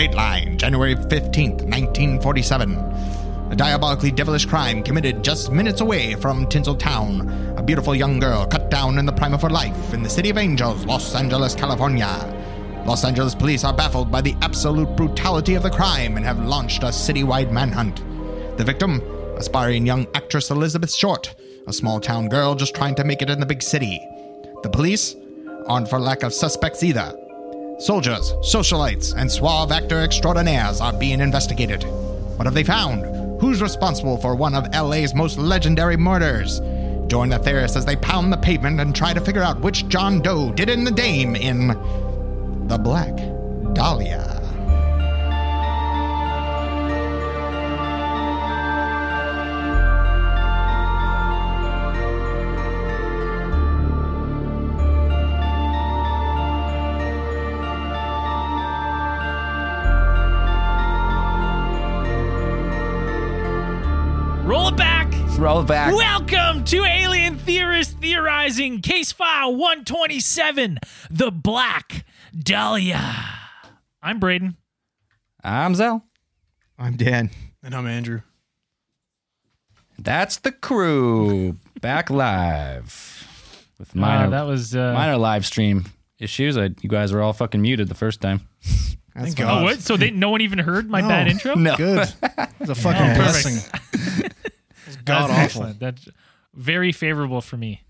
Dateline, January 15th, 1947. A diabolically devilish crime committed just minutes away from Tinseltown. A beautiful young girl cut down in the prime of her life in the City of Angels, Los Angeles, California. Los Angeles police are baffled by the absolute brutality of the crime and have launched a citywide manhunt. The victim, aspiring young actress Elizabeth Short, a small town girl just trying to make it in the big city. The police aren't for lack of suspects either. Soldiers, socialites, and suave actor extraordinaires are being investigated. What have they found? Who's responsible for one of LA's most legendary murders? Join the theorists as they pound the pavement and try to figure out which John Doe did in the dame in The Black Dahlia. Back. Roll it back. Welcome to Alien Theorist Theorizing, Case File 127, The Black Dahlia. I'm Braden. I'm Zell. I'm Dan. And I'm Andrew. That's the crew back live with minor Uh, that was. Uh, minor live stream issues. I, you guys were all fucking muted the first time. Thank Oh, what? So they, no one even heard my No. bad intro? No. Good. It's a fucking perfect. blessing. It's god That's awful. That's very favorable for me.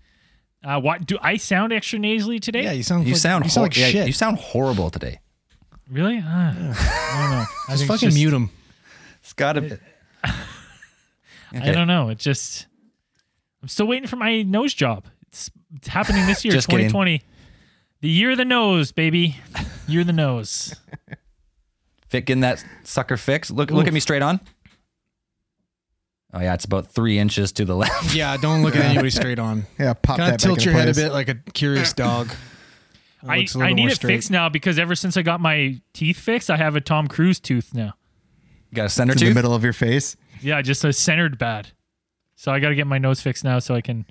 Uh, what do I sound extra nasally today? Yeah, you sound. You like, sound you sound hor- like yeah, shit. You sound horrible today. Really? Uh, I don't know. I Just think fucking it's mute him. It's got to. I don't know. It just. I'm still waiting for my nose job. It's, it's happening this year, Just kidding. 2020. The year of the nose, baby. Year of the nose. Fit getting that sucker fixed. Look, look at me straight on. Oh yeah, it's about three inches to the left. Yeah, don't look at anybody straight on. Yeah, pop Kind that of tilt back your into head a place. bit like a curious dog. That I, looks a I little need more it straight. fixed now because ever since I got my teeth fixed, I have a Tom Cruise tooth now. You got a center in the tooth. middle of your face. Yeah, just a centered bad. So I got to get my nose fixed now so I can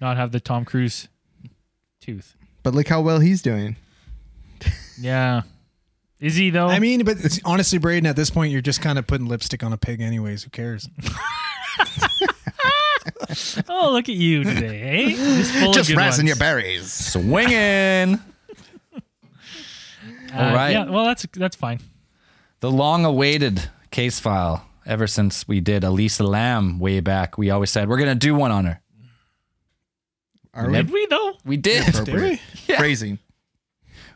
not have the Tom Cruise tooth. But look how well he's doing. Yeah. Is he though? I mean, but it's, honestly, Braden, at this point, you're just kind of putting lipstick on a pig, anyways. Who cares? oh, look at you today, eh? Just, full of Just good razzing your berries. Swinging. Uh, All right. Yeah, well, that's that's fine. the long-awaited case file. Ever since we did Elisa Lam way back, we always said we're gonna do one on her. Are Did we though? We did. Did we? Yeah. Phrasing.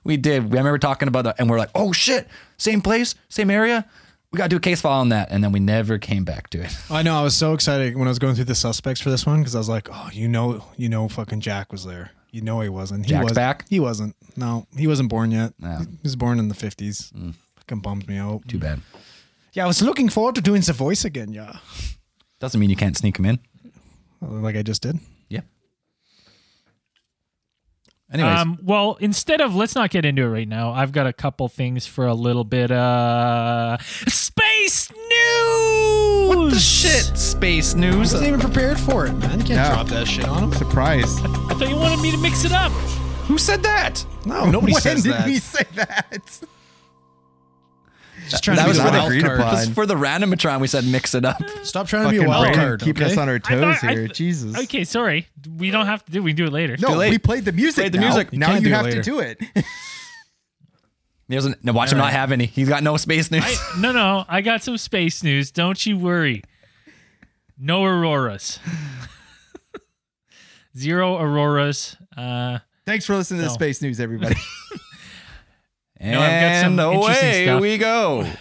We did. I remember talking about that, and we're like, "Oh shit, same place, same area. We got to do a case file on that." And then we never came back to it. I know. I was so excited when I was going through the suspects for this one because I was like, "Oh, you know, you know, fucking Jack was there. You know, he wasn't. He Jack's was back? He wasn't. No, he wasn't born yet. No. He was born in the fifties. Hmm. Fucking bums me out. Too bad. Yeah, I was looking forward to doing the voice again. Yeah, Doesn't mean you can't sneak him in. like I just did. Yeah. Anyways, Um, well, instead of let's not get into it right now. I've got a couple things for a little bit uh space news. what the shit? Space news. I wasn't even prepared for it, man. You can't Yeah. drop that shit on him. Surprise. I thought you wanted me to mix it up. Who said that? No, nobody when says did that. we say that? Just trying That to was be for a the wild agreed card. upon. Just for the randomatron, we said mix it up. Stop trying to be a Fucking wild Brandon card. keeping okay? us on our I toes thought- I here. th- Jesus. Okay, sorry. We don't have to do. We can do it later. No, late. we played the music. Played the now. music. You Now can't you do it have to do it. He doesn't. No, watch him not have any. He's got no space news. I, no, no. I got some space news. Don't you worry. No auroras. Zero auroras. Uh, Thanks for listening to No. Space News, everybody. and I've got some interesting away we go.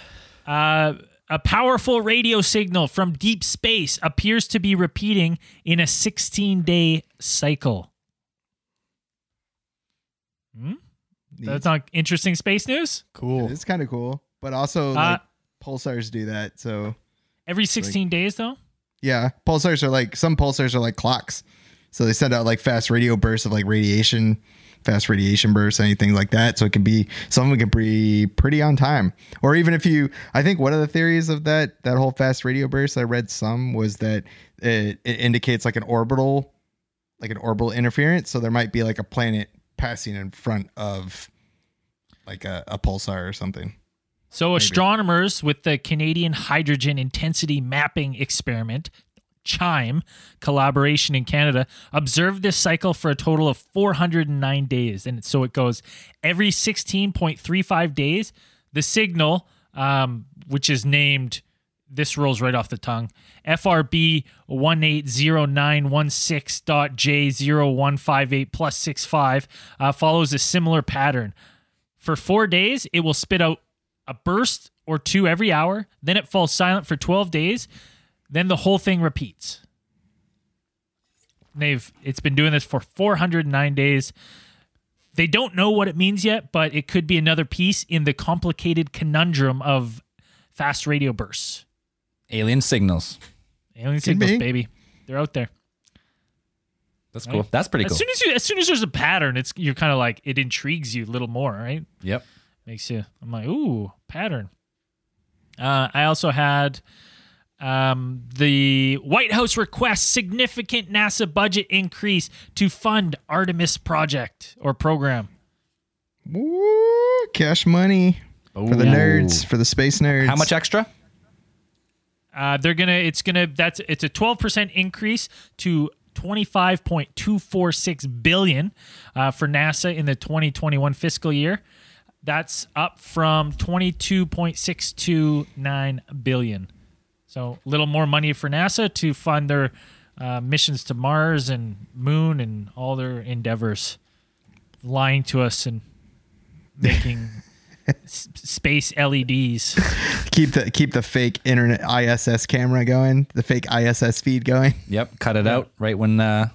Uh, a powerful radio signal from deep space appears to be repeating in a 16 day cycle. Hmm? That's not interesting space news? Cool. it's kind of cool, but also Uh, like pulsars do that. So Every 16 days, though? yeah, pulsars are like some pulsars are like clocks. So they send out like fast radio bursts of like radiation, fast radiation bursts, anything like that. So it can be some of can be pretty on time. Or even if you, I think one of the theories of that that whole fast radio burst I read some was that it, it indicates like an orbital, like an orbital interference. So there might be like a planet passing in front of like a, a pulsar or something. So, astronomers with the Canadian Hydrogen Intensity Mapping Experiment, CHIME, collaboration in Canada, observed this cycle for a total of 409 days. And so it goes every 16.35 days, the signal, um, which is named, this rolls right off the tongue, FRB 180916.J0158 plus 65, uh, follows a similar pattern. For four days, it will spit out a burst or two every hour. Then it falls silent for 12 days. Then the whole thing repeats. They've it's been doing this for 409 days. They don't know what it means yet, but it could be another piece in the complicated conundrum of fast radio bursts. Alien signals. Alien signals, be. baby. They're out there. That's cool. That's pretty cool. As cool. soon as you as soon as there's a pattern, it's you're kind of like it intrigues you a little more, right? Yep. makes you i'm like ooh pattern uh, i also had um, the white house requests significant nasa budget increase to fund artemis project or program Woo, cash money for the Ooh. nerds, for the space nerds. How much extra? uh, they're gonna it's gonna that's it's a 12% increase to 25.246 billion uh, for nasa in the 2021 fiscal year that's up from 22.629 billion so a little more money for nasa to fund their uh, missions to mars and moon and all their endeavors lying to us and making s- space leds keep the keep the fake internet ISS camera going, the fake ISS feed going. Yep. Cut it out right when. Uh,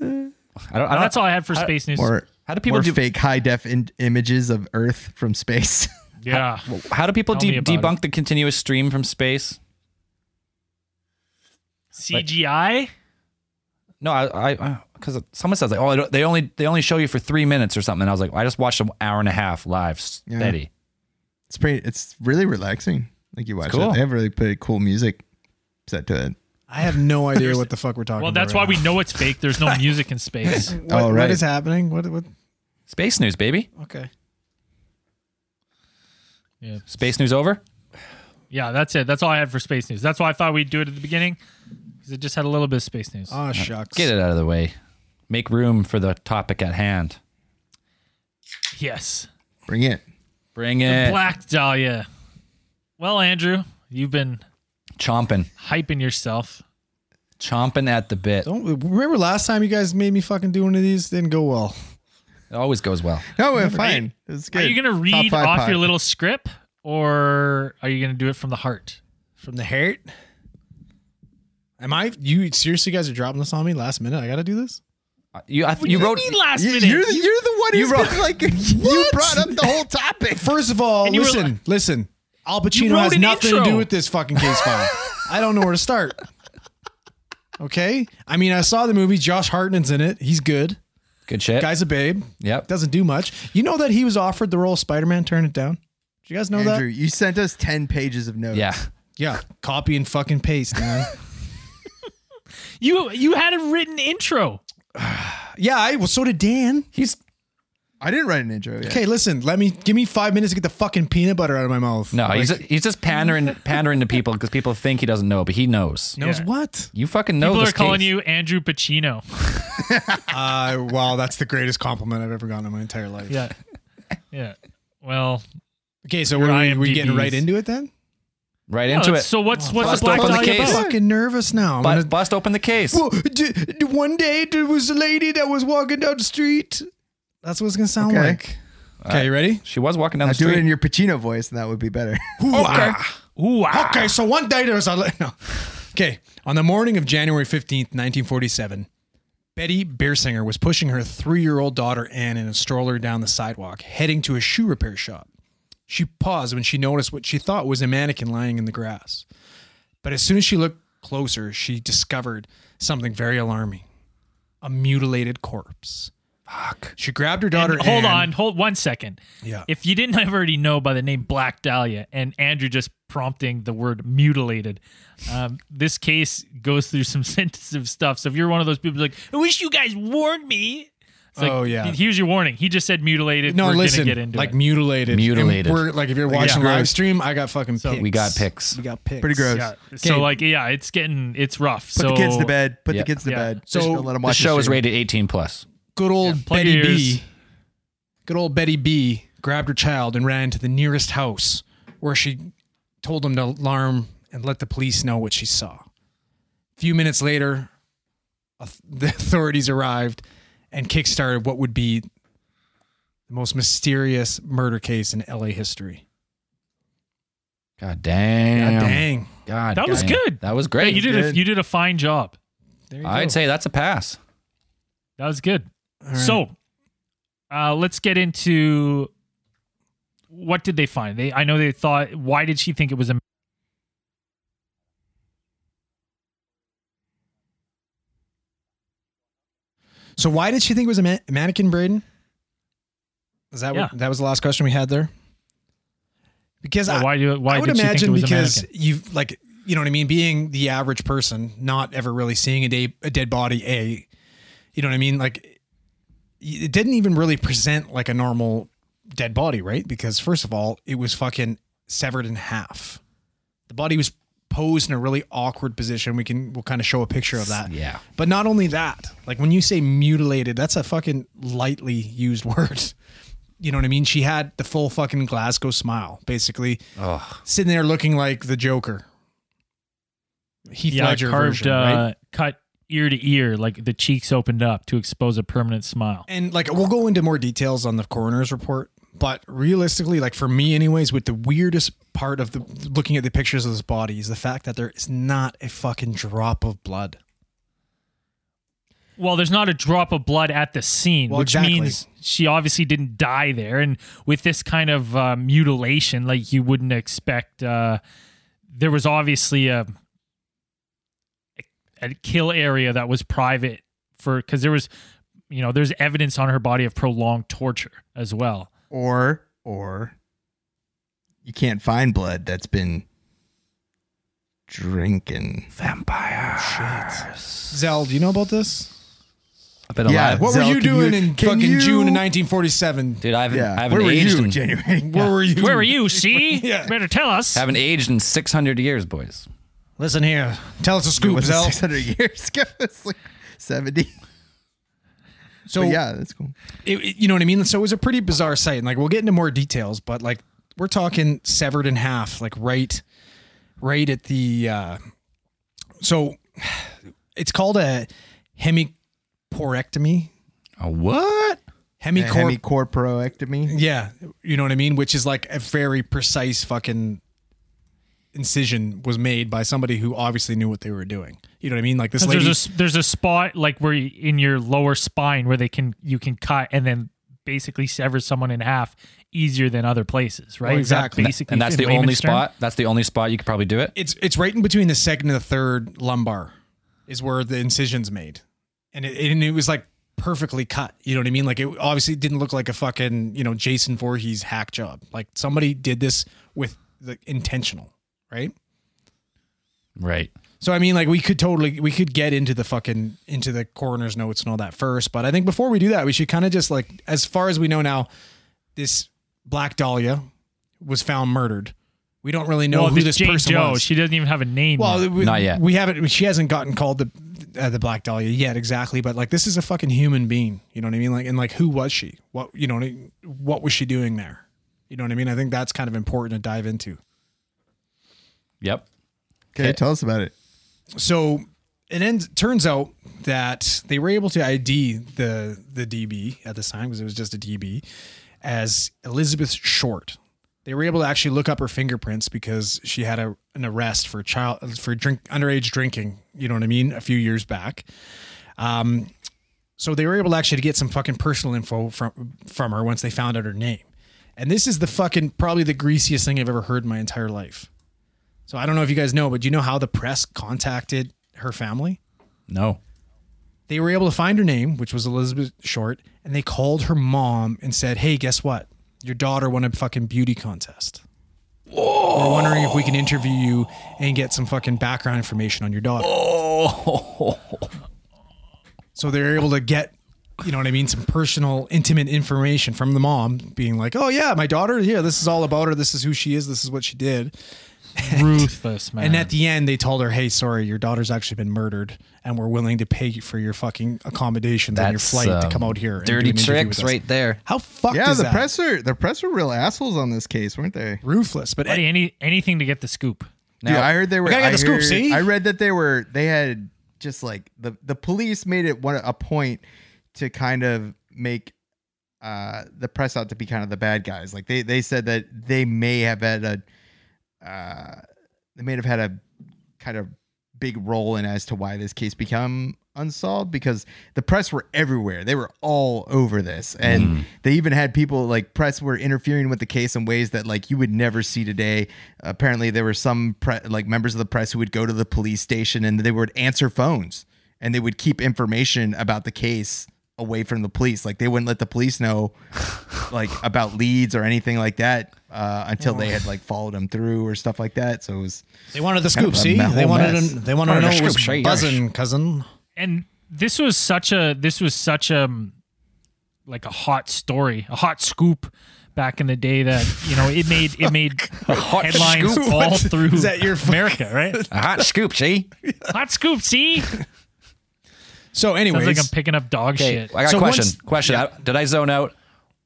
I don't. I don't that's all i had for space news Or How do people do- fake high def in- images of Earth from space? yeah How do people de- about debunk the continuous stream from space? cgi No, I, I, because someone says like, oh, I don't- they only they only show you for three minutes or something. And I was like, I just watched an hour and a half live steady. It's pretty. It's really relaxing. Like you watch cool. it. They have really pretty cool music set to it. I have no idea what the fuck we're talking about. well about. that's why right we know it's fake there's no music in space What, Oh, what right. is happening? What? What? Space news, baby. Okay. Yeah Space news over. yeah that's it that's all i had for space news that's why i thought we'd do it at the beginning because it just had a little bit of space news Oh shucks. Get it out of the way. Make room for the topic at hand. yes Bring it. Bring it. black dahlia well andrew you've been chomping, hyping yourself chomping at the bit. Don't remember last time you guys made me fucking do one of these? Didn't go well. It always goes well. No, we're fine. It's good. are you gonna read off pod. your little script or are you gonna do it from the heart From the heart. Am I? You seriously guys are dropping this on me last minute? I got to do this. Uh, You, I, What you wrote. mean last You, minute you're the, you're the one who's wrote- been like you brought up the whole topic. First of all, And listen, like- listen. Al Pacino has an nothing to do with this fucking case file. I don't know where to start. Okay, I mean, I saw the movie. Josh Hartnett's in it. He's good. Good shit. Guy's a babe. Yep. Doesn't do much. You know that he was offered the role of Spider Man. Turn it down. Did you guys know Andrew, that? you sent us ten pages of notes. Yeah. Yeah. Copy and fucking paste, man. you you had a written intro yeah. I well, so did Dan. He's I didn't write an intro yet. Okay, listen. Let me give me five minutes to get the fucking peanut butter out of my mouth. no. he's Like, he's just pandering pandering to people because people think he doesn't know, but he knows. knows Yeah. what? You fucking know. people this are calling case. you andrew pacino Uh, wow, that's the greatest compliment I've ever gotten in my entire life. yeah yeah well Okay, so Your we're we, we IMDb's. getting right into it then? right no, into it. it's- so what's what's Bust the black open the dahlia case. about? fucking nervous now. I'm But gonna- bust open the case. Well, d- d- one day there was a lady that was walking down the street. That's what it's gonna sound Okay. like. Okay, you ready? She was walking down I the do it in your Pacino voice, and that would be better. Okay. Ooh, ah. Okay, so one day there was a la- no. Okay, on the morning of January fifteenth, nineteen forty-seven, Betty Bersinger was pushing her three-year-old daughter Anne in a stroller down the sidewalk, heading to a shoe repair shop. She paused when she noticed what she thought was a mannequin lying in the grass. But as soon as she looked closer, she discovered something very alarming: a mutilated corpse. Fuck. She grabbed her daughter. And hold Anne- on, hold one second. Yeah. If you didn't already know by the name Black Dahlia and Andrew just prompting the word mutilated, um, this case goes through some sensitive stuff. So if you're one of those people like, I wish you guys warned me, It's like, Oh, yeah. Here's your warning. He just said mutilated. No, We're listen, gonna get into like it. mutilated, Mutilated. And we're like if you're watching Yeah. live stream, I got fucking. pics. We got pics. We got pics. Pretty gross. yeah. So like yeah, it's getting it's rough. Put so the kids to bed. Put Yeah. the kids to Yeah. bed. So, Just let them watch The watch show is rated 18 plus. Good old plug Betty your. B. Good old Betty B. Grabbed her child and ran to the nearest house, where she told them to alarm and let the police know what she saw. A few minutes later, the authorities arrived and kickstarted what would be the most mysterious murder case in LA history. God damn. God dang. God That was damn. good. That was Yeah, great. you did a, you did a fine job. There you I'd go. say that's a pass. That was good. Right. So, uh, let's get into what did they find? They I know they thought why did she think it was a So why did she think it was a ma- mannequin, Braden? Is that Yeah. what that was the last question we had there? Because I, why do why I would did she think it imagine because you've like you know what I mean, being the average person, not ever really seeing a, day, a dead body. A, you know what I mean, like it didn't even really present like a normal dead body, right? Because first of all, it was fucking severed in half. The body was posed in a really awkward position. We can we'll kind of show a picture of that. Yeah. But not only that, like when you say mutilated, that's a fucking lightly used word. You know what I mean? She had the full fucking Glasgow smile, basically Ugh. sitting there looking like the Joker. Heath yeah, Ledger carved version, uh, right? cut ear to ear like the cheeks opened up to expose a permanent smile. And like we'll go into more details on the coroner's report, but realistically, like for me, anyways, with the weirdest part of the looking at the pictures of this body is the fact that there is not a fucking drop of blood. Well, there's not a drop of blood at the scene, Well, which exactly. means she obviously didn't die there. And with this kind of uh, mutilation, like you wouldn't expect, uh, there was obviously a, a kill area that was private for because there was, you know, there's evidence on her body of prolonged torture as well. Or or you can't find blood that's been drinking. Vampire. shit Zell, do you know about this? I've been Yeah. alive. What Zell, were you doing you- in fucking you- June of 1947? Dude, I haven't, Yeah. I haven't Where were you, in, January? Where were you? Where are you? See, Yeah. better tell us. haven't aged in 600 years, boys. Listen here. Tell us a scoop, was Zell. six hundred years ago. It's like seventy. So But yeah, that's cool. it, it- you know what I mean? So it was a pretty bizarre sight. And like we'll get into more details, but like we're talking severed in half, like right right at the uh so it's called a hemiporectomy. A what? Hemicorp Hemicorporectomy. Yeah, you know what I mean, which is like a very precise fucking incision was made by somebody who obviously knew what they were doing. You know what I mean? Like this lady There's a there's a spot like where you, in your lower spine where they can you can cut and then basically sever someone in half easier than other places, right? Well, Is that exactly. basically, And that's the only layman's term? spot. That's the only spot you could probably do it. it's it's right in between the second and the third lumbar is where the incision's made and it, and it was like perfectly cut you know what i mean like it obviously didn't look like a fucking you know jason Voorhees hack job like somebody did this with the intentional right Right. so i mean like we could totally we could get into the fucking into the coroner's notes and all that first but i think before we do that we should kind of just like as far as we know now this black dahlia was found murdered we don't really know well, who this this Jane person Joe, was she doesn't even have a name. well, yet. we, Not yet. We haven't. She hasn't gotten called the uh, the Black Dahlia yet, exactly. But like, this is a fucking human being. You know what I mean? Like, and like, who was she? What you know? What was she doing there? You know what I mean? I think that's kind of important to dive into. Yep. Okay, tell us about it. So it ends. Turns out that they were able to ID the the DB at this time because it was just a DB as Elizabeth Short. They were able to actually look up her fingerprints because she had a, an arrest for child for drink underage drinking. You know what I mean? A few years back. Um, so they were able to actually to get some fucking personal info from from her once they found out her name. And this is the fucking probably the greasiest thing I've ever heard in my entire life. So I don't know if you guys know, but do you know how the press contacted her family? No. They were able to find her name, which was Elizabeth Short, and they called her mom and said, "Hey, guess what? Your daughter won a fucking beauty contest. We're wondering if we can interview you and get some fucking background information on your daughter." Oh. So they're able to get you know what I mean, some personal, intimate information from the mom, being like, "Oh yeah, my daughter. Yeah, this is all about her. This is who she is. This is what she did." Ruthless, man. And at the end, they told her, "Hey, sorry, your daughter's actually been murdered, and we're willing to pay for your fucking accommodations and your That's, flight to um, come out here." and dirty do an interview tricks us." right there. How fucked Yeah, is the that? press are the press were real assholes on this case, weren't they? Ruthless, but Buddy, any anything to get the scoop. Dude, I heard they were. gotta get I the scoop, heard- see? I read that they were. They had just like the the police made it one a point to kind of make uh the press out to be kind of the bad guys. Like they they said that they may have had a uh they may have had a kind of big role in as to why this case become unsolved because the press were everywhere. They were all over this. And they even had people like press were interfering with the case in ways that like you would never see today. Apparently there were some pre- like members of the press who would go to the police station and they would answer phones and they would keep information about the case away from the police. Like they wouldn't let the police know like about leads or anything like that uh, until they had like followed them through or stuff like that. So it was they wanted the scoop. See, they wanted mess. to, they wanted to Wanted know the what was scoop, buzzing, cousin. and this was such a this was such a like a hot story, a hot scoop back in the day that you know it made it made hot headlines scoop? all through Is that your America, right? A hot scoop, see? hot scoop. See, So, sounds anyways, like I'm picking up dog Okay, shit. I got So a question. once- question. I- did I zone out?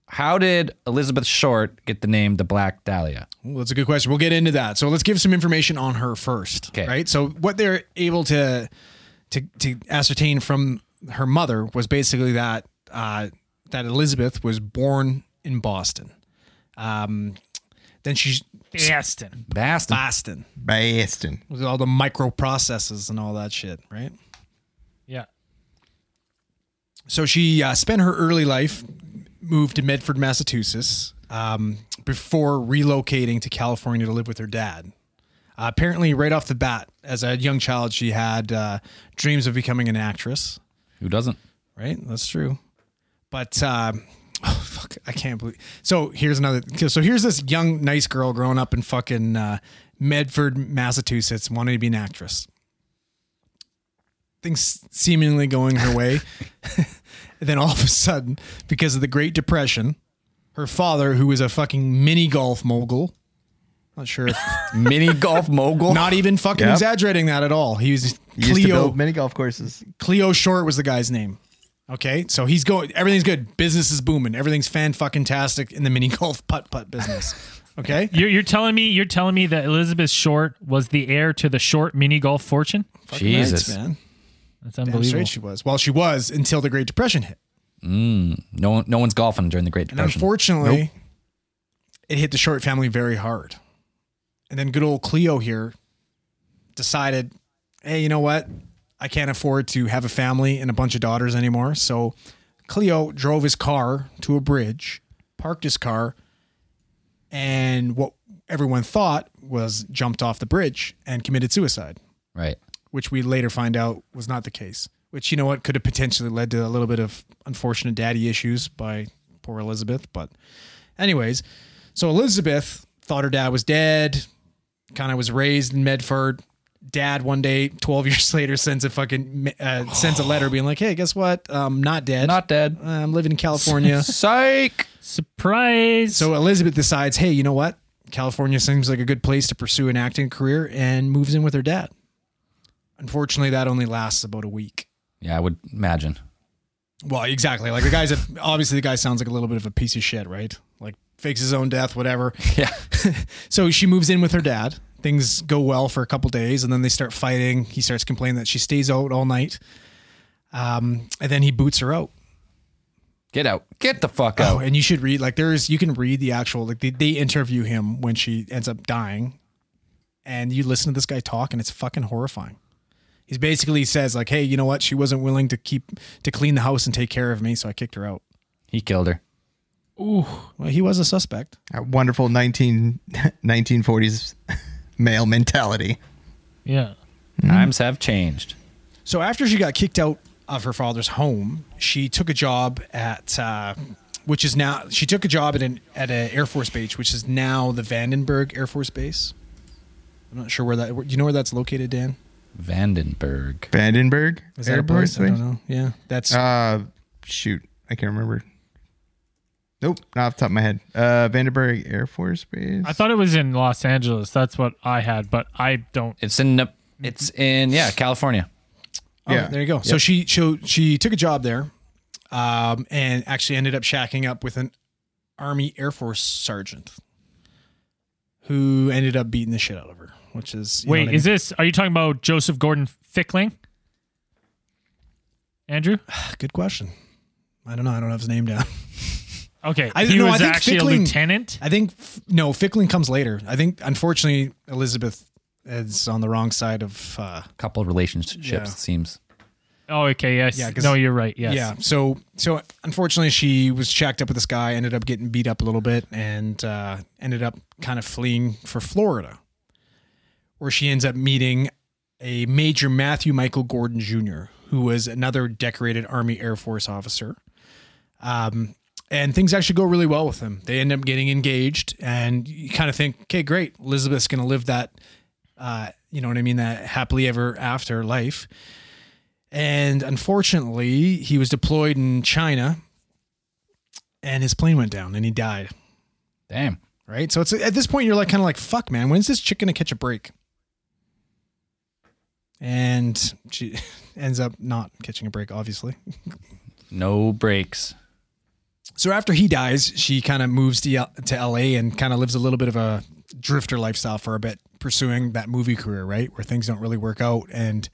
How did Elizabeth Short get the name the Black Dahlia? Well, that's a good question. We'll get into that. So let's give some information on her first. Okay. Right. So what they're able to to to ascertain from her mother was basically that uh, that Elizabeth was born in Boston. Um, then she's Bastin. Bastin. Boston Bastin. with all the microprocesses and all that shit. Right. So she uh, spent her early life, moved to Medford, Massachusetts, um, before relocating to California to live with her dad. Uh, apparently, right off the bat, as a young child, she had uh, dreams of becoming an actress. Who doesn't? Right, that's true. But um, oh fuck, I can't believe. So here's another. So here's this young, nice girl growing up in fucking uh, Medford, Massachusetts, wanting to be an actress. Things seemingly going her way. and then all of a sudden, because of the Great Depression, her father, who was a fucking mini golf mogul, not sure if, Mini golf mogul. not even fucking Yep. exaggerating that at all. He was He Cleo. mini golf courses. Cleo Short was the guy's name. Okay, so he's going. Everything's good. Business is booming. Everything's fan fucking tastic in the mini golf putt putt business. Okay, You're, you're telling me you're telling me that Elizabeth Short was the heir to the Short mini golf fortune? Jesus. Nice, man. That's Damn unbelievable. straight she was. Well, she was until the Great Depression hit, mm. No one, no one's golfing during the Great and Depression. unfortunately, it hit the Short family very hard. And then good old Cleo here decided, hey, you know what? I can't afford to have a family and a bunch of daughters anymore. So Cleo drove his car to a bridge, parked his car, and what everyone thought was jumped off the bridge and committed suicide, right. Which we later find out was not the case. Which, you know what, could have potentially led to a little bit of unfortunate daddy issues by poor Elizabeth. But, anyways, so Elizabeth thought her dad was dead, kind of was raised in Medford. Dad one day, twelve years later, sends a fucking uh, sends a letter being like, "Hey, guess what? I'm not dead. Not dead. I'm living in California." Psych. Surprise! so Elizabeth decides, "Hey, you know what? California seems like a good place to pursue an acting career," and moves in with her dad. Unfortunately, that only lasts about a week. Yeah, I would imagine. Well, exactly. Like the guy's a, obviously the guy sounds like a little bit of a piece of shit, right? Like fakes his own death, whatever. Yeah. So she moves in with her dad. Things go well for a couple days, and then they start fighting. He starts complaining that she stays out all night, um, and then he boots her out. Get out. Get the fuck Oh, out. and you should read like there's you can read the actual like they, they interview him when she ends up dying, and you listen to this guy talk, and it's fucking horrifying. He basically says like, "Hey, you know what? She wasn't willing to keep to clean the house and take care of me, so I kicked her out." He killed her. Ooh, well, he was a suspect. A wonderful 19, 1940s male mentality. yeah. Times have changed. So after she got kicked out of her father's home, she took a job at, uh, which is now she took a job at an at an Air Force base, which is now the Vandenberg Air Force Base. I'm not sure where that. Do you know where that's located, Dan? Vandenberg. Vandenberg Is that Air a place? Force I don't know. Yeah, that's Uh, shoot, I can't remember. Nope, not off the top of my head. Uh, Vandenberg Air Force Base. I thought it was in Los Angeles. That's what I had, but I don't. It's in it's in yeah California. Oh, Yeah. there you go. So she she she took a job there, um, and actually ended up shacking up with an Army Air Force sergeant, who ended up beating the shit out of her. Which is you know Wait, what I is mean? this? Are you talking about Joseph Gordon Fickling? Andrew? good question? I don't know. I don't have his name down. Okay, I- he no, I was think actually Fickling- a lieutenant. I think no, Fickling comes later. I think unfortunately Elizabeth is on the wrong side of. Uh, couple of relationships Yeah. it seems. Oh, okay, yes. Yeah, 'cause- no, you're right. Yes. Yeah. So so unfortunately, she was shacked up with this guy. Ended up getting beat up a little bit, and uh, ended up kind of fleeing for Florida, where she ends up meeting a Major Matthew Michael Gordon Jr., who was another decorated Army Air Force officer. Um, and things actually go really well with him. They end up getting engaged, and you kind of think, okay, great, Elizabeth's going to live that, uh, you know what I mean, that happily ever after life. And unfortunately, he was deployed in China, and his plane went down, and he died. Damn. Right. So it's at this point you're like kind of like, fuck, man, when's this chick gonna catch a break? And she ends up not catching a break, obviously. No breaks. So after he dies, she kind of moves to, L- to LA and kind of lives a little bit of a drifter lifestyle for a bit, pursuing that movie career, right? Where things don't really work out. And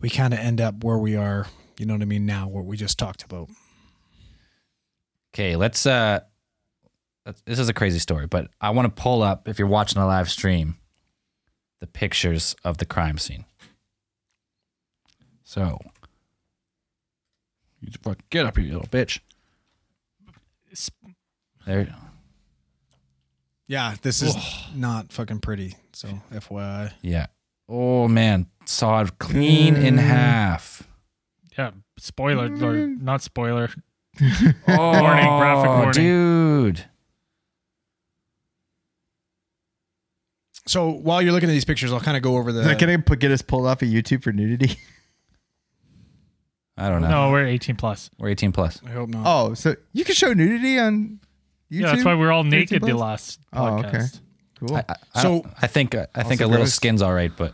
we kind of end up where we are, you know what I mean, now, what we just talked about. Okay, let's uh this is a crazy story, but I want to pull up if you're watching a live stream the pictures of the crime scene. So, you just fucking get up here, you little bitch. There. you go. Yeah, this is not fucking pretty. So FYI. Yeah. Oh man, sawed clean in mm. half. Yeah. Spoiler mm. or not spoiler. Oh, Warning, graphic warning. dude. So while you're looking at these pictures, I'll kind of go over the. Is that gonna put, get us pulled off of YouTube for nudity? I don't know. No, we're 18 plus. We're 18 plus. I hope not. Oh, so you can show nudity on YouTube? Yeah, that's why we're all naked the plus? last Oh, okay. Cool. I, I, I So- don't- I think I think a little gross. skin's all right, but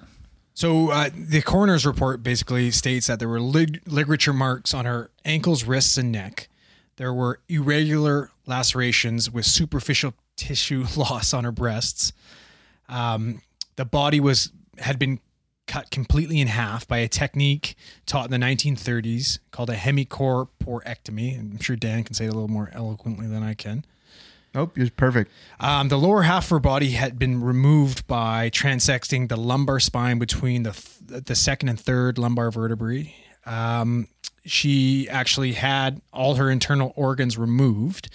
So uh, the coroner's report basically states that there were lig- ligature marks on her ankles, wrists, and neck. There were irregular lacerations with superficial tissue loss on her breasts. Um, the body was had been cut completely in half by a technique taught in the 1930s called a hemicorporectomy. I'm sure Dan can say it a little more eloquently than I can. Nope, you're perfect. Um, the lower half of her body had been removed by transecting the lumbar spine between the the second and third lumbar vertebrae. Um, she actually had all her internal organs removed.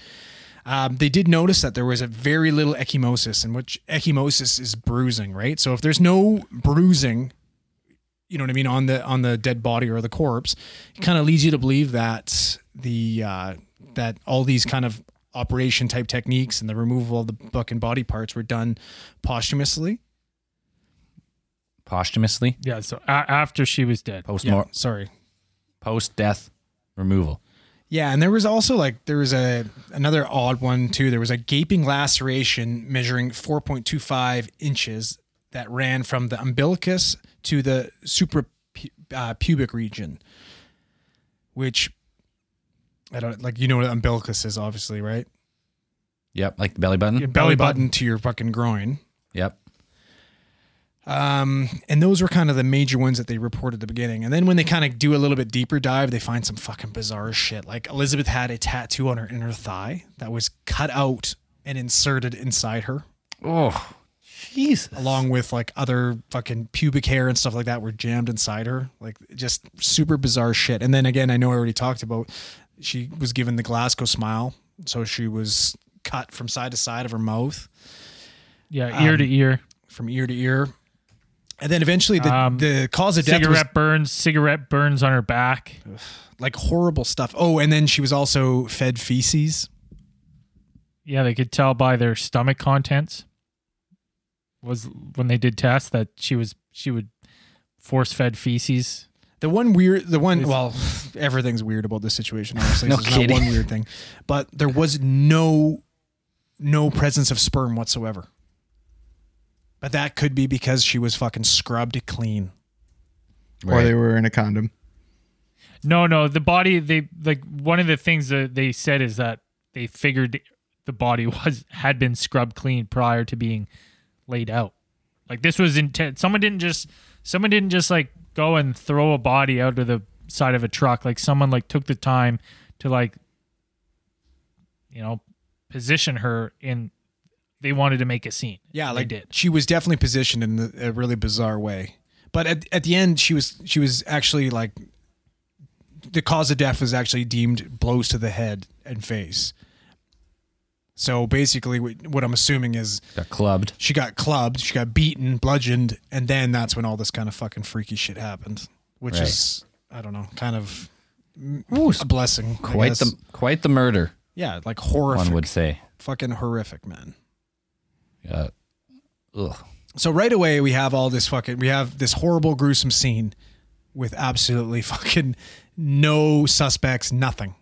Um, they did notice that there was a very little ecchymosis, in which ecchymosis is bruising, right? So if there's no bruising, you know what I mean, on the on the dead body or the corpse, it kind of leads you to believe that the uh, that all these kind of operation type techniques and the removal of the fucking body parts were done posthumously. posthumously, Yeah, so a- after she was dead. post Yeah, sorry. post death removal. Yeah, and there was also like there was a another odd one too. There was a gaping laceration measuring 4.25 inches that ran from the umbilicus to the supra uh, pubic region, which I don't like. You know what umbilicus is, obviously, right? Yep, like the belly button. Your Belly button to your fucking groin. Yep. Um, and those were kind of the major ones that they reported at the beginning. And then when they kind of do a little bit deeper dive, they find some fucking bizarre shit. Like Elizabeth had a tattoo on her inner thigh that was cut out and inserted inside her, Oh, Jesus. along with like other fucking pubic hair and stuff like that were jammed inside her. Like just super bizarre shit. And then again, I know I already talked about she was given the Glasgow smile. So she was cut from side to side of her mouth. Yeah, ear to ear. from ear to ear. And then eventually the, Um, the cause of death Cigarette was burns, cigarette burns on her back. like horrible stuff. Oh, and then she was also fed feces. Yeah, they could tell by their stomach contents. Was when they did tests that she was she would force fed feces. The one weird, the one, well, everything's weird about this situation. Honestly, No there's not one weird thing, but there was no, no presence of sperm whatsoever. But that could be because she was fucking scrubbed clean. Or they were in a condom. No, no, the body they like one of the things that they said is that they figured the body was had been scrubbed clean prior to being laid out. Like this was intent. Someone didn't just someone didn't just like go and throw a body out of the side of a truck. Like someone like took the time to like you know position her in. They wanted to make a scene. Yeah, They did. she was definitely positioned in a really bizarre way. But at, at the end, she was she was actually like the cause of death was actually deemed blows to the head and face. So basically, what I'm assuming is got clubbed. she got clubbed, she got beaten, bludgeoned, and then that's when all this kind of fucking freaky shit happened, which Right. is I don't know, kind of a blessing. Quite the quite the murder, yeah, like horrific, one would say. fucking horrific, man. Yeah. Ugh. So right away we have all this fucking we have this horrible gruesome scene with absolutely fucking no suspects, nothing.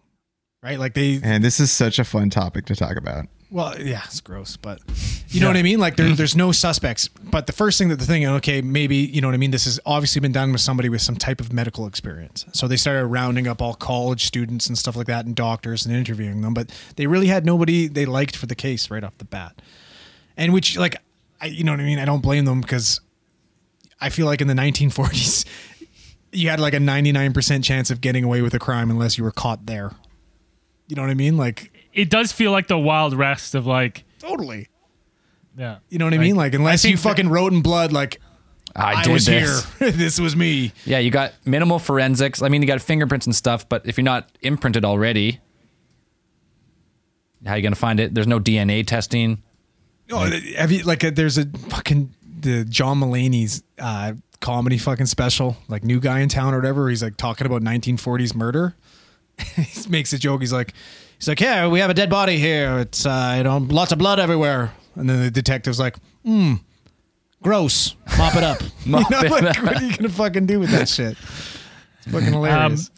Right? Like they And this is such a fun topic to talk about. well, yeah, it's gross, but you know what I mean? Like there, mm-hmm. there's no suspects. But the first thing that they're thinking, okay, maybe, you know what I mean? This has obviously been done with somebody with some type of medical experience. So they started rounding up all college students and stuff like that and doctors and interviewing them, but they really had nobody they liked for the case right off the bat. And which like I you know what I mean? I don't blame them because I feel like in the 1940s you had like a 99% chance of getting away with a crime unless you were caught there. You know what I mean? Like It does feel like the wild west of like totally. yeah. You know what I mean? Like unless you think that- fucking wrote in blood, like I, I, did was this. here, this was me. Yeah, you got minimal forensics. I mean, you got fingerprints and stuff, but if you're not imprinted already, how you gonna find it? There's no DNA testing. Oh, have you like? uh there's a fucking the John Mulaney's uh, comedy fucking special, like New Guy in Town or whatever. He's like talking about 1940s murder. he makes a joke. He's like, he's like, yeah, we have a dead body here. It's uh, you know, lots of blood everywhere. And then the detective's like, hmm, gross. Mop it up. Mop you know, it like, what are you gonna fucking do with that shit? It's fucking hilarious.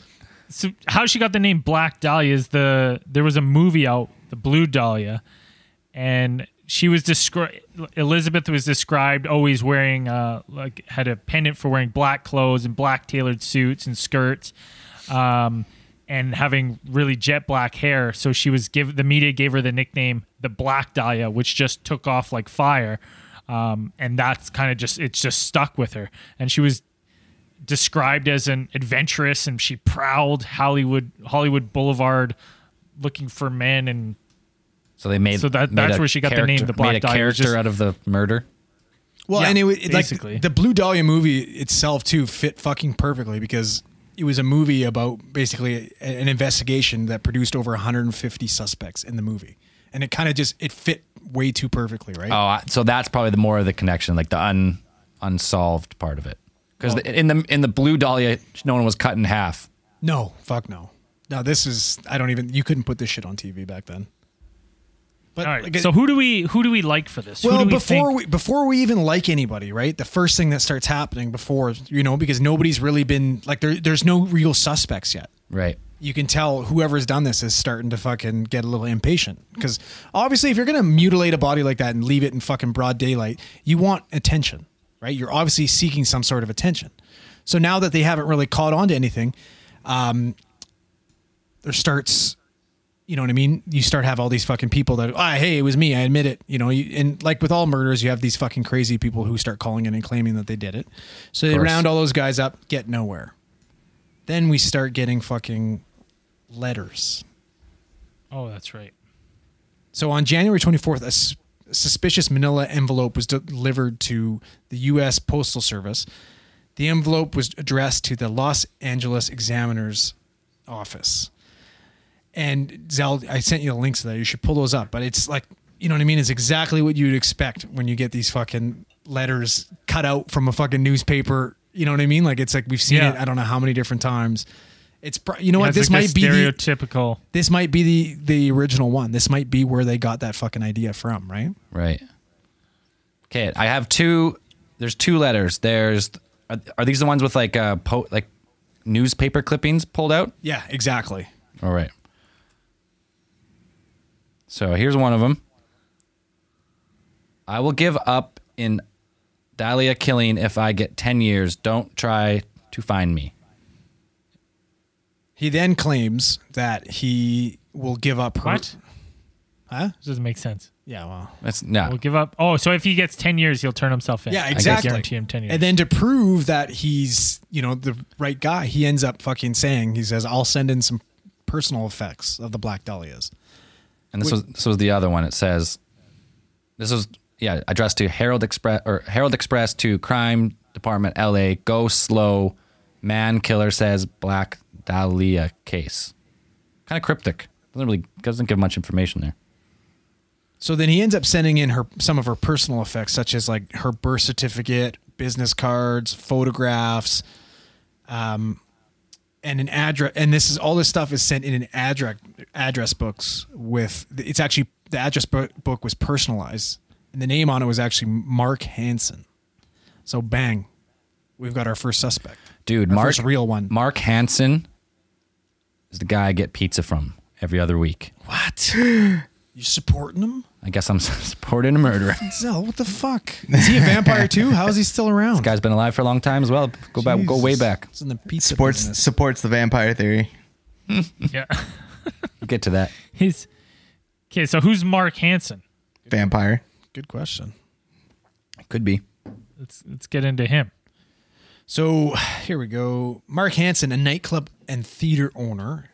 so how she got the name Black Dahlia is the there was a movie out, the Blue Dahlia, and she was described. Elizabeth was described always wearing uh like had a pendant for wearing black clothes and black tailored suits and skirts, um, and having really jet black hair. So she was give the media gave her the nickname the Black Dahlia, which just took off like fire. Um, and that's kind of just it's just stuck with her, and she was described as an adventurous and she prowled Hollywood Hollywood Boulevard looking for men and So they made So that- made that's where she got the name, the Black made a Dahlia, character just- out of the murder. Well, Yeah, and it, was- it like basically. the Blue Dahlia movie itself too fit fucking perfectly because it was a movie about basically a- an investigation that produced over 150 suspects in the movie, and it kind of just it fit way too perfectly, right? Oh, so that's probably the more of the connection, like the un unsolved part of it. Because in the in the blue dahlia, no one was cut in half. No, fuck no. No, this is I don't even you couldn't put this shit on TV back then. But all right like, so who do we who do we like for this who Well, do we before think we before we even like anybody, right? The first thing that starts happening before you know because nobody's really been like there. There's no real suspects yet. Right. you can tell whoever's done this is starting to fucking get a little impatient because obviously if you're gonna mutilate a body like that and leave it in fucking broad daylight you want attention right you're obviously seeking some sort of attention so now that they haven't really caught on to anything um there starts you know what I mean? You start have all these fucking people that, ah, hey, it was me. I admit it. You know, you, and like with all murders, you have these fucking crazy people who start calling in and claiming that they did it. So they round all those guys up, get nowhere. Then we start getting fucking letters. oh that's right So on January 24th, a s- suspicious manila envelope was delivered to the U.S. Postal Service. The envelope was addressed to the Los Angeles Examiner's office. And Zell, I sent you the links to that. You should pull those up. But it's like, you know what I mean? It's exactly what you'd expect when you get these fucking letters cut out from a fucking newspaper. You know what I mean? Like it's like we've seen Yeah. it. I don't know how many different times. It's pro- you know Yeah, what? it's This like might be the, stereotypical this might be the the original one. This might be where they got that fucking idea from, right? Right. Okay, I have two. There's two letters. There's are, are these the ones with like uh po, like newspaper clippings pulled out. Yeah, exactly. All right. So here's one of them. I will give up in Dahlia killing if I get 10 years. Don't try to find me. He then claims that he will give up her. What? Huh? This doesn't make sense. Yeah, well. That's no. We'll give up. Oh, so if he gets 10 years, he'll turn himself in. Yeah, exactly. I exactly. guarantee him 10 years. And then to prove that he's, you know, the right guy, he ends up fucking saying, he says, I'll send in some personal effects of the Black Dahlias. And this was this was the other one. It says this was yeah addressed to Herald Express or Herald Express to Crime Department L.A. Go slow, man killer says Black Dahlia case. Kind of cryptic. Doesn't really doesn't give much information there. So then he ends up sending in her some of her personal effects, such as like her birth certificate, business cards, photographs, um, and an address. And this is all this stuff is sent in an address address books with. It's actually the address book, book was personalized, and the name on it was actually Mark Hansen. So bang, we've got our first suspect, Dude, Our Mark first real one. Mark Hansen is the guy I get pizza from every other week. What? You supporting him? I guess I'm supporting a murderer. Zell, what the fuck? Is he a vampire too? How is he still around? This guy's been alive for a long time as well. Go back, go way back. It's in the pizza Supports business. supports the vampire theory. yeah. We'll get to that. He's Okay, so who's Mark Hansen? Vampire. Good question. Could be. Let's let's get into him. So here we go. Mark Hansen, a nightclub and theater owner,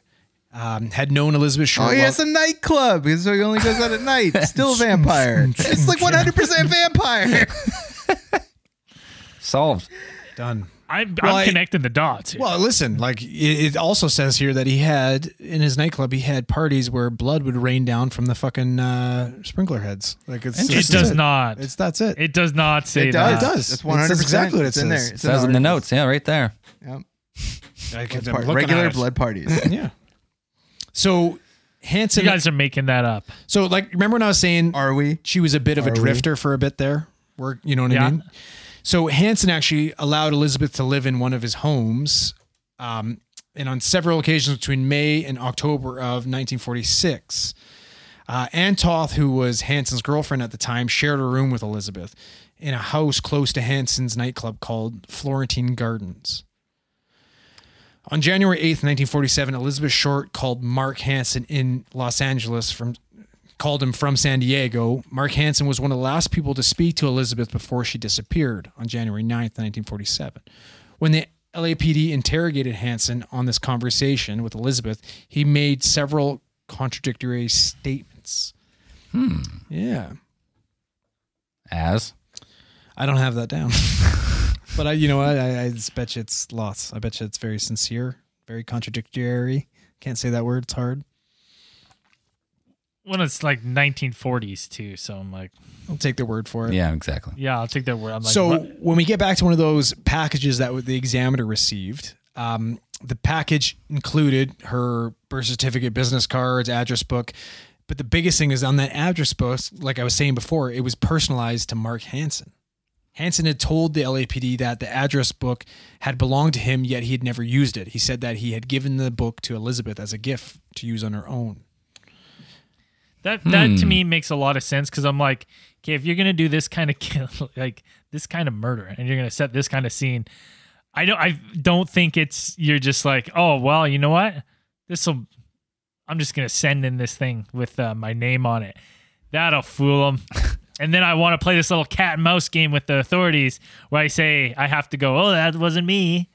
um, had known Elizabeth Shaw. Oh, Short. he has a nightclub, so he only goes out at night. Still a vampire. It's like 100% vampire. Solved. done. I'm, Well, I'm I- connecting the dots. Here. Well, listen, like it, it also says here that he had in his nightclub, he had parties where blood would rain down from the fucking uh, sprinkler heads. Like it's it this is does not. It's that's it. it does not say It that. It does. It's It says 100%. exactly what it It's in there. says. It's Says in the notes. Yeah, right there. Yep. Blood I'm regular blood parties. Yeah. So Hansen, You guys are making that up. so like, remember when I was saying Are we? she was a bit of a Are we? drifter for a bit there. Where you know what Yeah. I mean? So Hansen actually allowed Elizabeth to live in one of his homes, um, and on several occasions between May and October of 1946. Uh, Ann Toth, who was Hansen's girlfriend at the time, shared a room with Elizabeth in a house close to Hansen's nightclub called Florentine Gardens. On January 8th, 1947, Elizabeth Short called Mark Hansen in Los Angeles from called him from San Diego. Mark Hansen was one of the last people to speak to Elizabeth before she disappeared on January 9th, 1947. When the LAPD interrogated Hansen on this conversation with Elizabeth, he made several contradictory statements. Hmm. Yeah. As I don't have that down. but I, you know what? I, I bet you it's lots. I bet you it's very sincere, very contradictory. Can't say that word. It's hard. When it's like 1940s too, so I'm like, I'll take their word for it. yeah, exactly. yeah, I'll take that word. I'm like, so what? when we get back to one of those packages that the examiner received, um, the package included her birth certificate, business cards, address book. But the biggest thing is on that address book, like I was saying before, it was personalized to Mark Hansen. Hansen had told the LAPD that the address book had belonged to him, yet he had never used it. He said that he had given the book to Elizabeth as a gift to use on her own. That that Hmm. to me makes a lot of sense because I'm like, okay, if you're gonna do this kind of kill, like this kind of murder, and you're gonna set this kind of scene, I don't, I don't think it's you're just like, oh well, you know what, this will, I'm just gonna send in this thing with uh, my name on it. That'll fool them. and then I want to play this little cat and mouse game with the authorities where I say I have to go, oh, that wasn't me.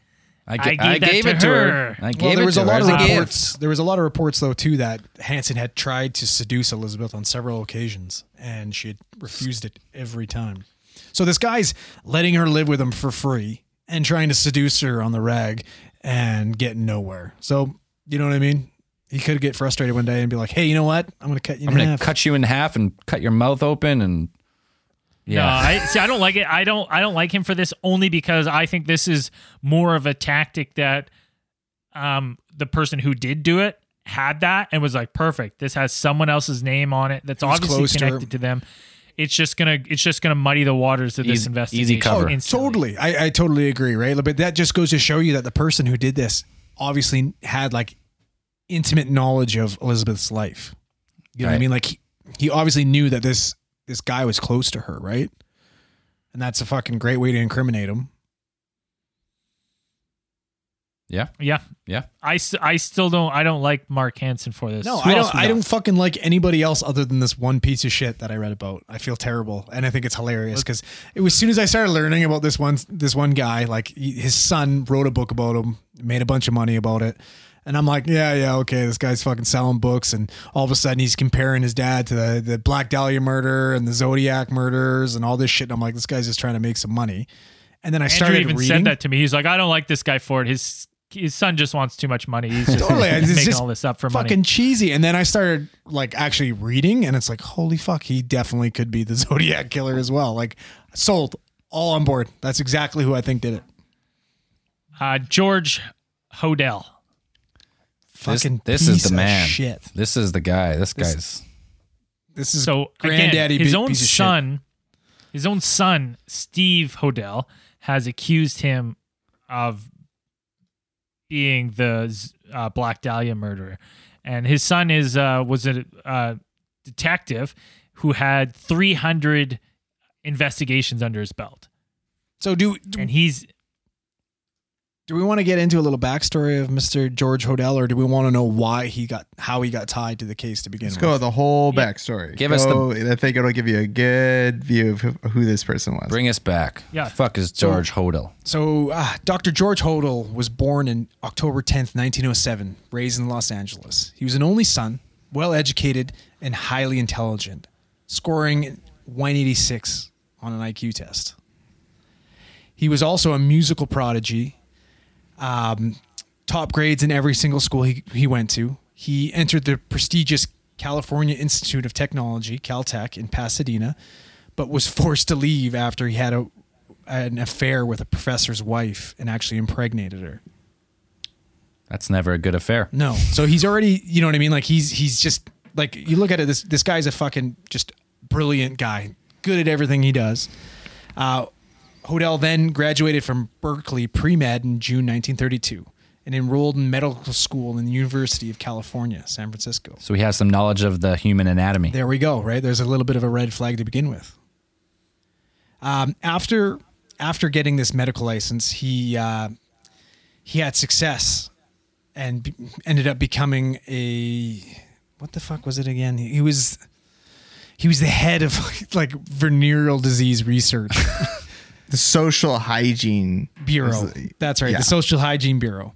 I, I ga- I gave that gave to it to her. her. I gave Well, there it was to a her lot of as a gift. reports. There was a lot of reports, though, too, that Hansen had tried to seduce Elizabeth on several occasions, and she had refused it every time. So this guy's letting her live with him for free and trying to seduce her on the rag and getting nowhere. So you know what I mean? He could get frustrated one day and be like, "Hey, you know what? I'm going to cut you I'm in gonna half." cut you in half and cut your mouth open and yeah. No, I see. I don't like it. I don't. I don't like him for this only because I think this is more of a tactic that, um, the person who did do it had that and was like, perfect. This has someone else's name on it. That's He obviously close to connected to, them, it's just gonna it's just gonna muddy the waters of this Easy- investigation. easy cover. instantly. Totally. I, I totally agree, right? But that just goes to show you that the person who did this obviously had like intimate knowledge of Elizabeth's life. You know what I mean? Like he, he obviously knew that this this guy was close to her, right? And that's a fucking great way to incriminate him. Yeah. Yeah, Yeah. I I still don't I don't like Mark Hansen for this. No, Who I don't. I don't fucking like anybody else other than this one piece of shit that I read about. I feel terrible, and I think it's hilarious because it was as soon as I started learning about this one, this one guy, like he, his son wrote a book about him, made a bunch of money about it, and I'm like, yeah, yeah, okay, this guy's fucking selling books, and all of a sudden he's comparing his dad to the, the Black Dahlia murder and the Zodiac murders and all this shit. And I'm like, this guy's just trying to make some money, and then I Andrew started even reading. said that to me. He's like, I don't like this guy for it. His his son just wants too much money. He's just Totally. he's making just all this up for fucking money. Fucking cheesy. And then I started like actually reading, and it's like, holy fuck, he definitely could be the Zodiac killer as well. Like, sold, all on board. That's exactly who I think did it. Uh, George Hodel. This, Fucking this is piece the of man. Shit. This is the guy. This, guy's. This is So granddaddy. again, his bi- own piece of shit. son, his own son, Steve Hodel, has accused him of being the uh, Black Dahlia murderer, and his son is uh, was a uh, detective who had 300 investigations under his belt, So do do, and he's do we want to get into a little backstory of Mr. George Hodel, or do we want to know why he got how he got tied to the case to begin with? Let's with? go the whole Yeah. backstory. Give us the- Go- I think it'll give you a good view of who, who this person was. Bring us back. Yeah. The fuck is George Hodel? So, uh, Dr. George Hodel was born in October 10th, 1907, raised in Los Angeles. He was an only son, well educated, and highly intelligent, scoring 186 on an IQ test. He was also a musical prodigy, um, top grades in every single school he, he went to. He entered the prestigious California Institute of Technology, Caltech, in Pasadena, but was forced to leave after he had a, an affair with a professor's wife and actually impregnated her. That's never a good affair. No. So he's already, you know what I mean? Like he's he's just like you look at it. This this guy's a fucking just brilliant guy, good at everything he does. Uh, Hodel then graduated from Berkeley pre med in June 1932 and enrolled in medical school in the University of California, San Francisco. So he has some knowledge of the human anatomy. There we go. Right, there's a little bit of a red flag to begin with. Um, after after getting this medical license, he uh, he had success and be- ended up becoming a what the fuck was it again? He was he was the head of like venereal disease research the social hygiene bureau. the- That's right, yeah. the Social Hygiene Bureau.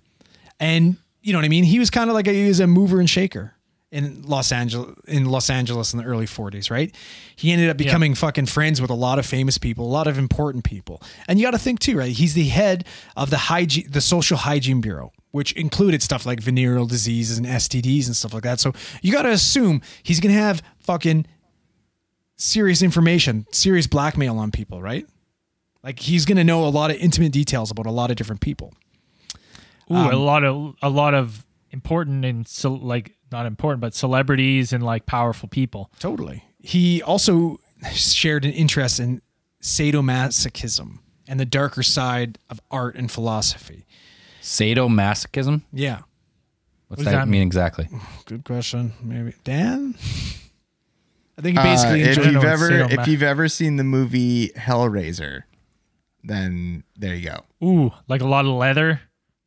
And you know what I mean? He was kind of like a, he was a mover and shaker in Los Angeles in Los Angeles in the early 40s, right? He ended up becoming fucking friends with a lot of famous people, a lot of important people. And you got to think too, right? He's the head of the hygiene the Social Hygiene Bureau, which included stuff like venereal diseases and STDs and stuff like that. So you got to assume he's going to have fucking serious information, serious blackmail on people, right? Like he's going to know a lot of intimate details about a lot of different people. ooh, Um, a lot of a lot of important and so, like not important, but celebrities and like powerful people. Totally. He also shared an interest in sadomasochism and the darker side of art and philosophy. Sadomasochism? Yeah. What's does that, that mean mean? exactly? Good question. Maybe Dan. I think he Uh, basically if you've ever if you've ever seen the movie Hellraiser, then there you go. Ooh, like a lot of leather,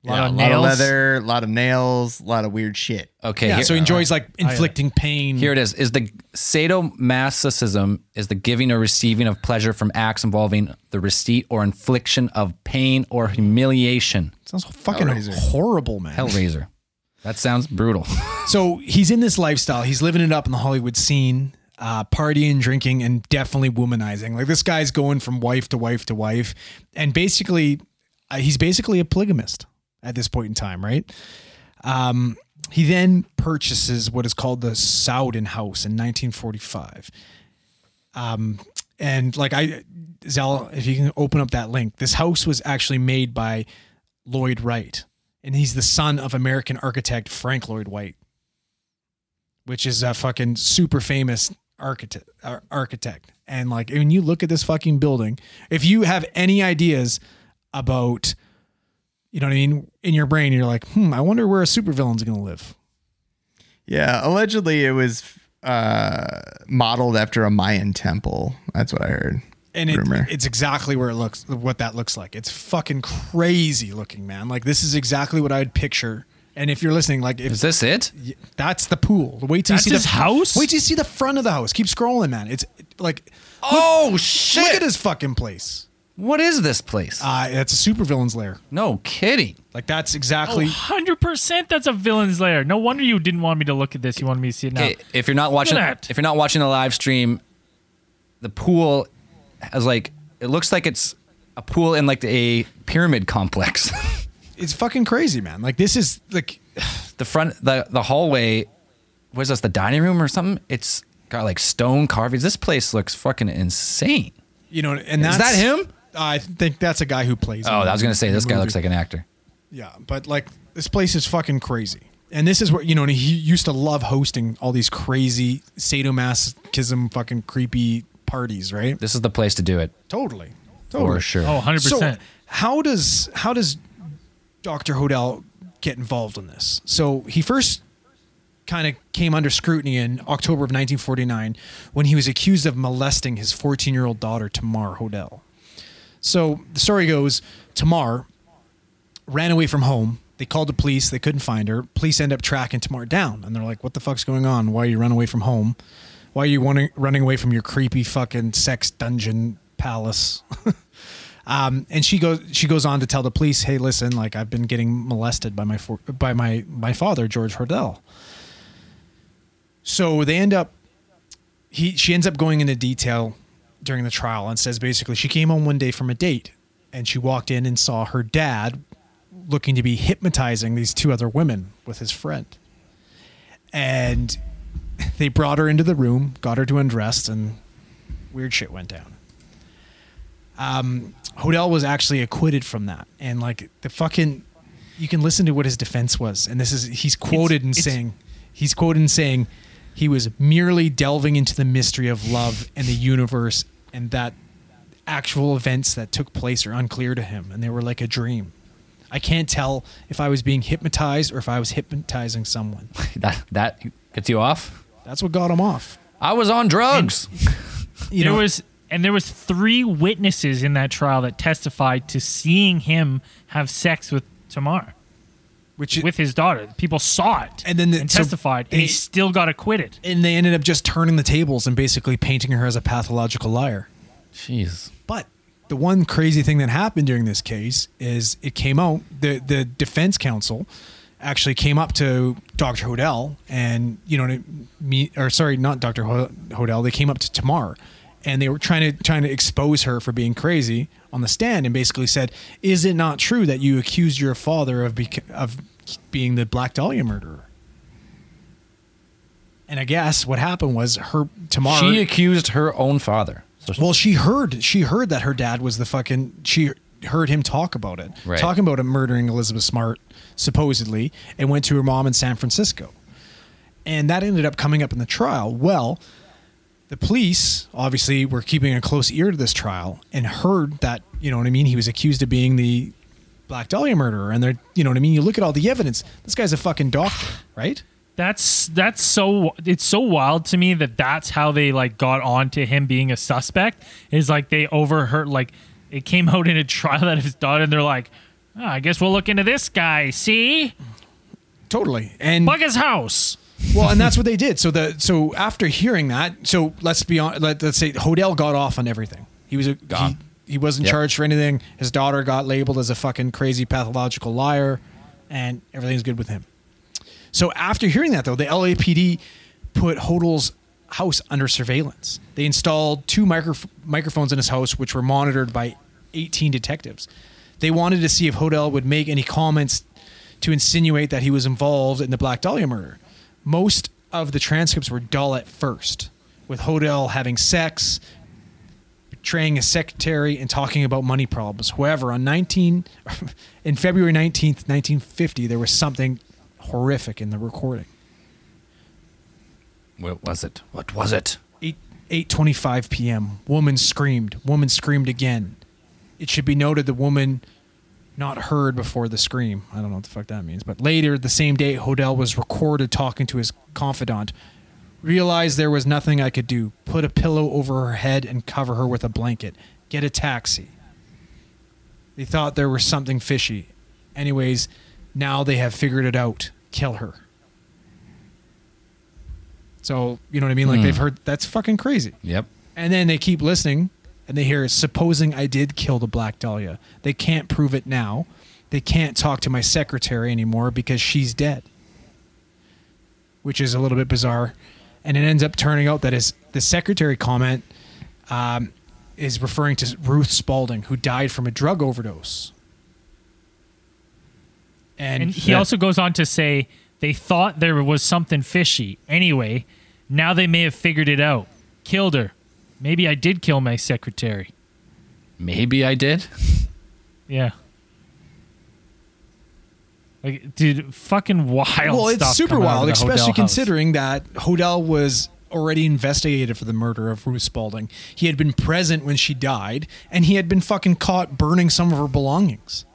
a lot Yeah, of a nails. lot of leather, a lot of nails, a lot of weird shit. Okay. yeah, here, so he enjoys like inflicting pain. here it is. Is the sadomasochism is the giving or receiving of pleasure from acts involving the receipt or infliction of pain or humiliation? sounds fucking Hellraiser. horrible, man. Hellraiser. That sounds brutal. So he's in this lifestyle. He's living it up in the Hollywood scene, uh, partying, drinking, and definitely womanizing. Like this guy's going from wife to wife to wife, and basically, uh, he's basically a polygamist at this point in time, right? Um, he then purchases what is called the Sowden House in 1945. Um, and like I, Zal, if you can open up that link, this house was actually made by Lloyd Wright, and he's the son of American architect Frank Lloyd Wright which is a fucking super famous architect ar- architect. And like when you look at this fucking building if you have any ideas about you know what i mean in your brain you're like hmm i wonder where a supervillain's gonna live. Yeah, allegedly it was uh, modeled after a Mayan temple. That's what I heard. and it, it's exactly where it looks what that looks like. It's fucking crazy looking man. Like this is exactly what i'd picture and if you're listening like if Is this it? Y- That's the pool. Wait till That's you see his the house? Wait till you see the front of the house. Keep scrolling, man. It's like Oh shit! look at his fucking place. What is this place? Uh, that's a supervillain's lair. no kidding. Like that's Oh, exactly. 100% that's a villain's lair. No wonder you didn't want me to look at this. You wanted me to see it now. Okay, if you're not watching, that. if you're not watching the live stream, the pool has like it looks like it's a pool in like a pyramid complex. It's fucking crazy, man. Like this is like the front, the the hallway, was this? The dining room or something? It's got like stone carvings. This place looks fucking insane. you know, and Is that's that him? I think that's a guy who plays. Oh, in I was gonna say the this guy looks like an actor. Yeah, but like this place is fucking crazy. And this is where you know and he used to love hosting all these crazy sadomasochism, fucking creepy parties, right? This is the place to do it Totally, for sure. oh, 100%. So how does how does Dr. Hodel get involved in this? So he first kind of came under scrutiny in October of 1949 when he was accused of molesting his 14-year-old daughter Tamar Hodel. So the story goes, Tamar ran away from home. They called the police. They couldn't find her. Police end up tracking Tamar down, and they're like, "What the fuck's going on? Why are you running away from home? Why are you running away from your creepy fucking sex dungeon palace?" Um, and she goes she goes on to tell the police, "Hey, listen, like I've been getting molested by my for, by my my father, George Hodel." So they end up he she ends up going into detail during the trial and says basically she came home one day from a date and she walked in and saw her dad looking to be hypnotizing these two other women with his friend. And they brought her into the room, got her to undress, and weird shit went down. Um, Hodel was actually acquitted from that, and like the fucking, you can listen to what his defense was, and this is he's quoted in it's- saying, he's quoted in saying, he was merely delving into the mystery of love and the universe, and that actual events that took place are unclear to him, and they were like a dream. I can't tell if I was being hypnotized or if I was hypnotizing someone. That that gets you off. That's what got him off. I was on drugs. You there know, was and there was three witnesses in that trial that testified to seeing him have sex with Tamar which with his daughter. People saw it And then the- and so testified, and he they- still got acquitted. and they ended up just turning the tables and basically painting her as a pathological liar. Jeez. But the one crazy thing that happened during this case is it came out the the defense counsel actually came up to Dr. Hodel and you know me or sorry not Dr. Ho- Hodel they came up to Tamar and they were trying to trying to expose her for being crazy on the stand and basically said is it not true that you accused your father of bec- of being the Black Dahlia murderer and I guess what happened was her Tamar She accused her own father. So well, she heard she heard that her dad was the fucking she heard him talk about it. Right. Talking about him murdering Elizabeth Smart supposedly and went to her mom in San Francisco. And that ended up coming up in the trial. Well, the police obviously were keeping a close ear to this trial and heard that, you know what I mean, he was accused of being the Black Dahlia murderer and they're, you know what I mean, you look at all the evidence. This guy's a fucking doctor, right? That's that's so it's so wild to me that that's how they like got on to him being a suspect is like they overheard like it came out in a trial that his daughter and they're like oh, I guess we'll look into this guy see Totally. And bug his house well, and that's what they did. So the so after hearing that, so let's be on. Let, let's say Hodel got off on everything. He was a Gone. he, he wasn't Yep. charged for anything. His daughter got labeled as a fucking crazy pathological liar, and everything's good with him. So after hearing that, though, the LAPD put Hodel's house under surveillance. They installed two micro- microphones in his house, which were monitored by 18 detectives. They wanted to see if Hodel would make any comments to insinuate that he was involved in the Black Dahlia murder. Most of the transcripts were dull at first, with Hodel having sex, betraying his secretary, and talking about money problems. However, on 19 in February 19th, 1950, there was something horrific in the recording. what was it? What was it? Eight, 8:25 p.m. Woman screamed. Woman screamed again. It should be noted the woman not heard before the scream. I don't know what the fuck that means. But later the same day, Hodel was recorded talking to his confidant. Realized there was nothing I could do. Put a pillow over her head and cover her with a blanket. Get a taxi. They thought there was something fishy. Anyways, now they have figured it out. Kill her. So, you know what I mean? Like hmm. they've heard that's fucking crazy. Yep. And then they keep listening and they hear, supposing I did kill the Black Dahlia. They can't prove it now. They can't talk to my secretary anymore because she's dead. Which is a little bit bizarre. And it ends up turning out that his the secretary comment um, is referring to Ruth Spalding, who died from a drug overdose. And, And he also goes on to say they thought there was something fishy. Anyway, now they may have figured it out. Killed her. Maybe I did kill my secretary. Maybe I did. Yeah. Like, dude, fucking wild. well, it's stuff super coming out of wild, especially Hodel house. considering that Hodel was already investigated for the murder of Ruth Spalding. He had been present when she died, and he had been fucking caught burning some of her belongings.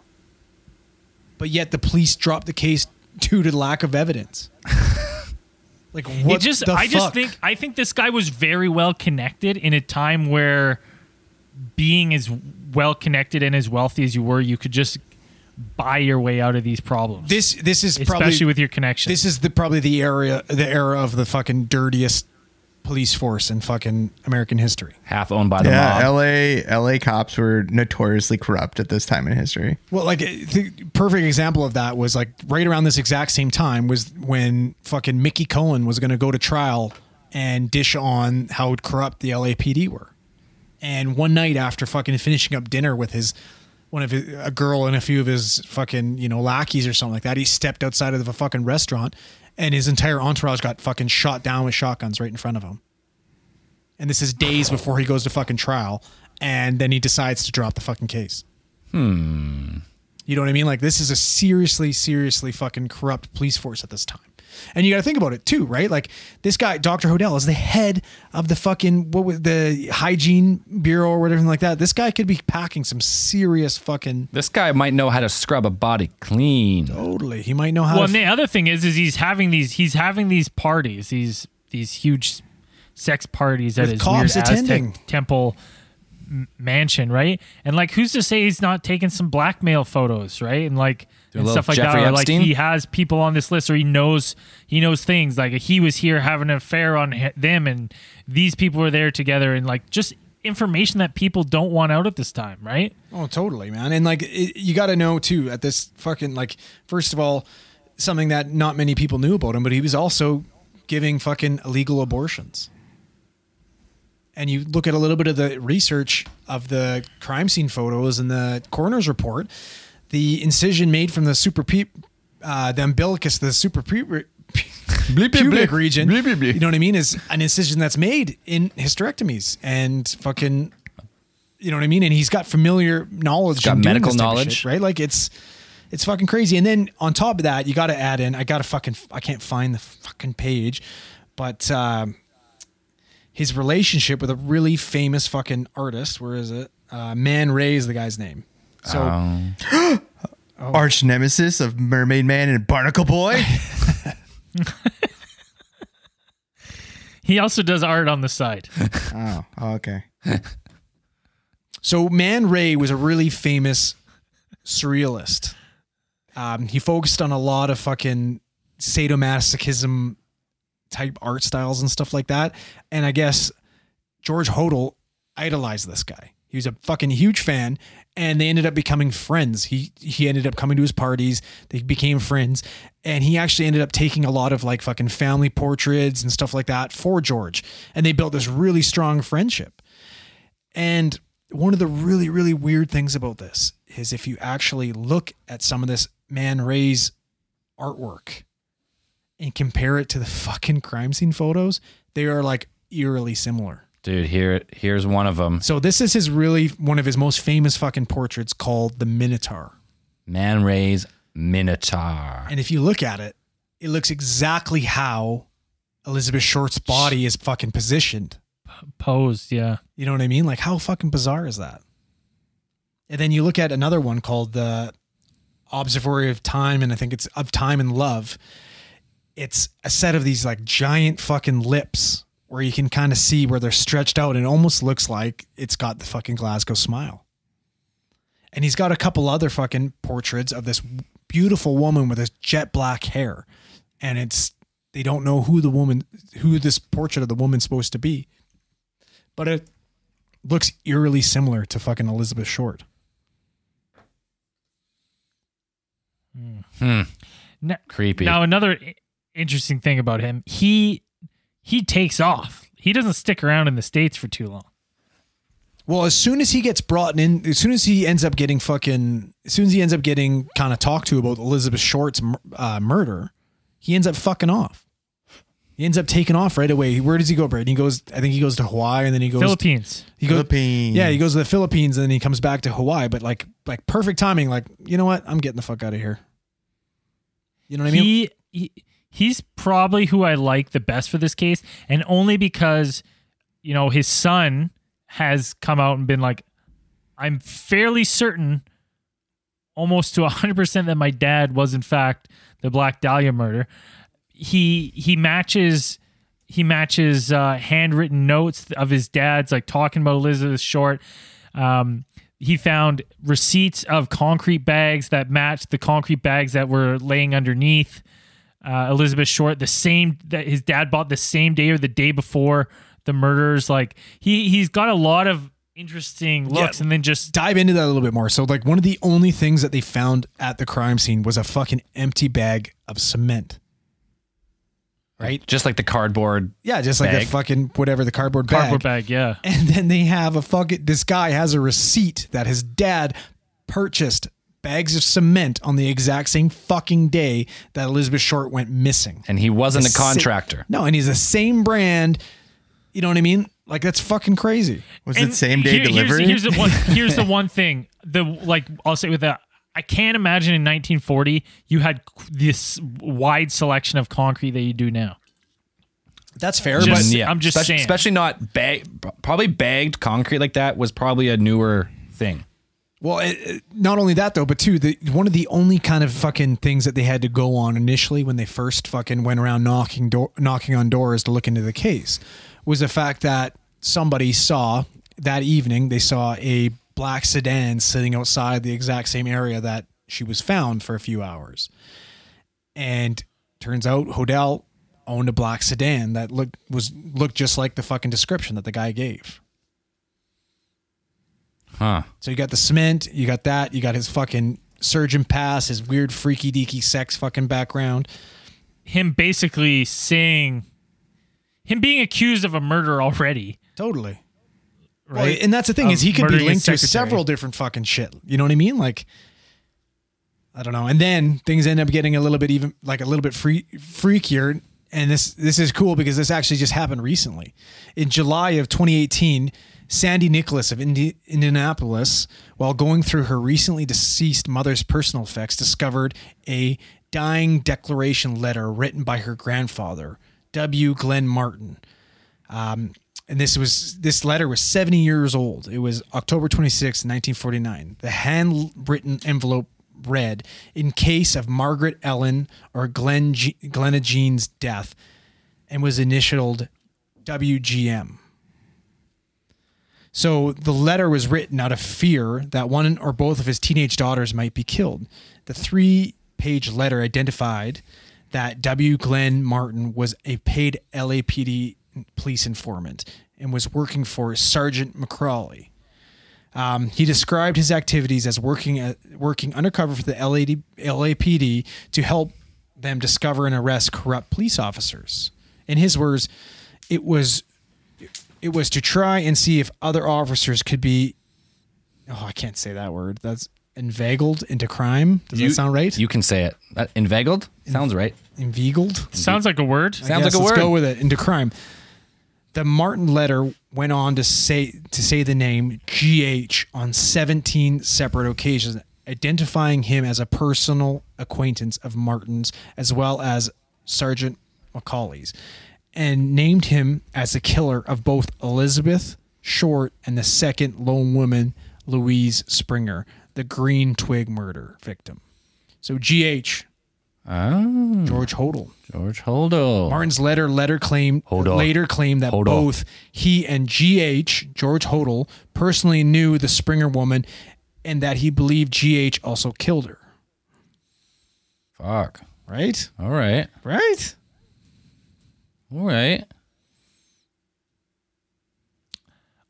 But yet the police dropped the case due to lack of evidence. like what it just I just think I think this guy was very well connected in a time where being as well connected and as wealthy as you were, you could just buy your way out of these problems. this this is especially probably with your connections. this is the probably the area the era of the fucking dirtiest police force in fucking American history. Half owned by the Yeah, mob. LA LA cops were notoriously corrupt at this time in history. Well, like the perfect example of that was like right around this exact same time was when fucking Mickey Cohen was going to go to trial and dish on how corrupt the LAPD were. And one night after fucking finishing up dinner with his one of his, a girl and a few of his fucking you know lackeys or something like that, he stepped outside of a fucking restaurant, and his entire entourage got fucking shot down with shotguns right in front of him. And this is days before he goes to fucking trial, and then he decides to drop the fucking case. Hmm. You know what I mean? Like this is a seriously, seriously fucking corrupt police force at this time. And you got to think about it too, right? Like this guy, Dr. Hodel, is the head of the fucking what was the hygiene bureau or whatever like that. This guy could be packing some serious fucking. This guy might know how to scrub a body clean. Totally, he might know how. well, to and the other thing is, is he's having these he's having these parties, these these huge sex parties at With his weird attending. Aztec temple mansion, right? And like, who's to say he's not taking some blackmail photos, right? And like a and stuff like Jeffrey that. Or like Epstein? he has people on this list, or he knows he knows things. Like he was here having an affair on them, and these people were there together, and like just information that people don't want out at this time, right? Oh, totally, man. And like, it, you got to know too at this fucking like, first of all, something that not many people knew about him, but he was also giving fucking illegal abortions. And you look at a little bit of the research of the crime scene photos and the coroner's report, the incision made from the super pe- uh, the umbilicus, the super pe- pubic bleep. region. Bleep, bleep. You know what I mean? Is an incision that's made in hysterectomies and fucking you know what I mean? And he's got familiar knowledge, got in doing medical this type of knowledge. shit, right? Like it's it's fucking crazy. And then on top of that, you got to add in. I got to fucking. I can't find the fucking page, but um, his relationship with a really famous fucking artist. Where is it? Uh, Man Ray is the guy's name. So Um, Arch nemesis of Mermaid Man and Barnacle Boy. He also does art on the side. oh, okay. So Man Ray was a really famous surrealist. Um, he focused on a lot of fucking sadomasochism type art styles and stuff like that. And I guess George Hodel idolized this guy. He was a fucking huge fan, and they ended up becoming friends. He he ended up coming to his parties. They became friends, and he actually ended up taking a lot of like fucking family portraits and stuff like that for George. And they built this really strong friendship. And one of the really, really weird things about this is if you actually look at some of this Man Ray's artwork and compare it to the fucking crime scene photos, they are like eerily similar. Dude, here here's one of them. So this is his really one of his most famous fucking portraits called the Minotaur. Man Ray's Minotaur. And if you look at it, it looks exactly how Elizabeth Short's body is fucking positioned. Posed, yeah. You know what I mean? Like, how fucking bizarre is that? And then you look at another one called the Observatory of Time, and I think it's of Time and Love. It's a set of these like giant fucking lips where you can kind of see where they're stretched out, and it almost looks like it's got the fucking Glasgow smile. And he's got a couple other fucking portraits of this beautiful woman with this jet black hair, and it's they don't know who the woman, who this portrait of the woman's supposed to be but it looks eerily similar to fucking Elizabeth Short. Hmm. Now, Creepy. now another interesting thing about him, he he takes off. He doesn't stick around in the states for too long. Well, as soon as he gets brought in, as soon as he ends up getting fucking, as soon as he ends up getting kind of talked to about Elizabeth Short's uh, murder, he ends up fucking off. He ends up taking off right away. Where does he go, Brad? He goes, I think he goes to Hawaii, and then he goes Philippines. He goes, Philippines. Yeah, he goes to the Philippines, and then he comes back to Hawaii. But like, like perfect timing. Like, you know what? I'm getting the fuck out of here. You know what I mean? he, he he's probably who I like the best for this case, and only because you know his son has come out and been like, I'm fairly certain, almost to hundred percent, that my dad was in fact the Black Dahlia murder. He he matches he matches uh, handwritten notes of his dad's like talking about Elizabeth Short. Um, he found receipts of concrete bags that matched the concrete bags that were laying underneath uh, Elizabeth Short. The same that his dad bought the same day or the day before the murders. Like he he's got a lot of interesting looks, and then just dive into that a little bit more. So, like, one of the only things that they found at the crime scene was a fucking empty bag of cement. Right? Just like the cardboard. Yeah, just like Bag. the fucking whatever the cardboard bag. cardboard bag. Yeah, And then they have a fucking this guy has a receipt that his dad purchased bags of cement on the exact same fucking day that Elizabeth Short went missing. And he wasn't The a sa- contractor. No, and he's the same brand. You know what I mean? Like that's fucking crazy. Was And it same day here- here's- delivery? Here's, the one. Here's the one thing. The like I'll say with that. I can't imagine in 1940 you had this wide selection of concrete that you do now. That's fair, Just- but yeah, I'm just especially, saying. especially not bag, probably bagged concrete like that was probably a newer thing. Well, it, not only that though, but two, the one of the only kind of fucking things that they had to go on initially when they first fucking went around knocking door, knocking on doors to look into the case was the fact that somebody saw that evening they saw a black sedan sitting outside the exact same area that she was found for a few hours, and turns out Hodel owned a black sedan that looked was looked just like the fucking description that the guy gave. Huh. So you got the cement, you got that, you got his fucking surgeon pass, his weird freaky deaky sex fucking background. Him basically saying, him being accused of a murder already. Totally. Right? Well, and that's the thing Of is he could be linked to several different fucking shit. You know what I mean? Like I don't know. And then things end up getting a little bit even like a little bit free freakier. And this this is cool because this actually just happened recently. In July of 2018, Sandy Nicholas of Indi- Indianapolis, while going through her recently deceased mother's personal effects, discovered a dying declaration letter written by her grandfather, W. Glenn Martin Um, and this was this letter was 70 years old. It was October 26, 1949. The handwritten envelope read, "In case of Margaret Ellen or Glenn G- Glenna Jean's death," and was initialed WGM. So the letter was written out of fear that one or both of his teenage daughters might be killed. The three-page letter identified that W. Glenn Martin was a paid LAPD police informant and was working for Sergeant McCrawley. Um, he described his activities as working at, working undercover for the LAD, LAPD to help them discover and arrest corrupt police officers. In his words, it was it was to try and see if other officers could be oh I can't say that word that's inveigled into crime. Does You- that sound right? You can say it. Uh, inveigled? Sounds right. inveigled. Sounds like a word. I Sounds guess, like a let's word. go with it into crime. The Martin letter went on to say to say the name GH on 17 separate occasions, identifying him as a personal acquaintance of Martin's as well as Sergeant Macaulay's. And named him as the killer of both Elizabeth Short and the second lone woman, Louise Springer, the Green Twig murder victim. So GH, Oh, George Hodel. George Hodel. Martin's letter letter claimed Hodel. later claimed that Hodel. both he and GH George Hodel personally knew the Springer woman, and that he believed GH also killed her. Fuck. Right, All right. right. All right.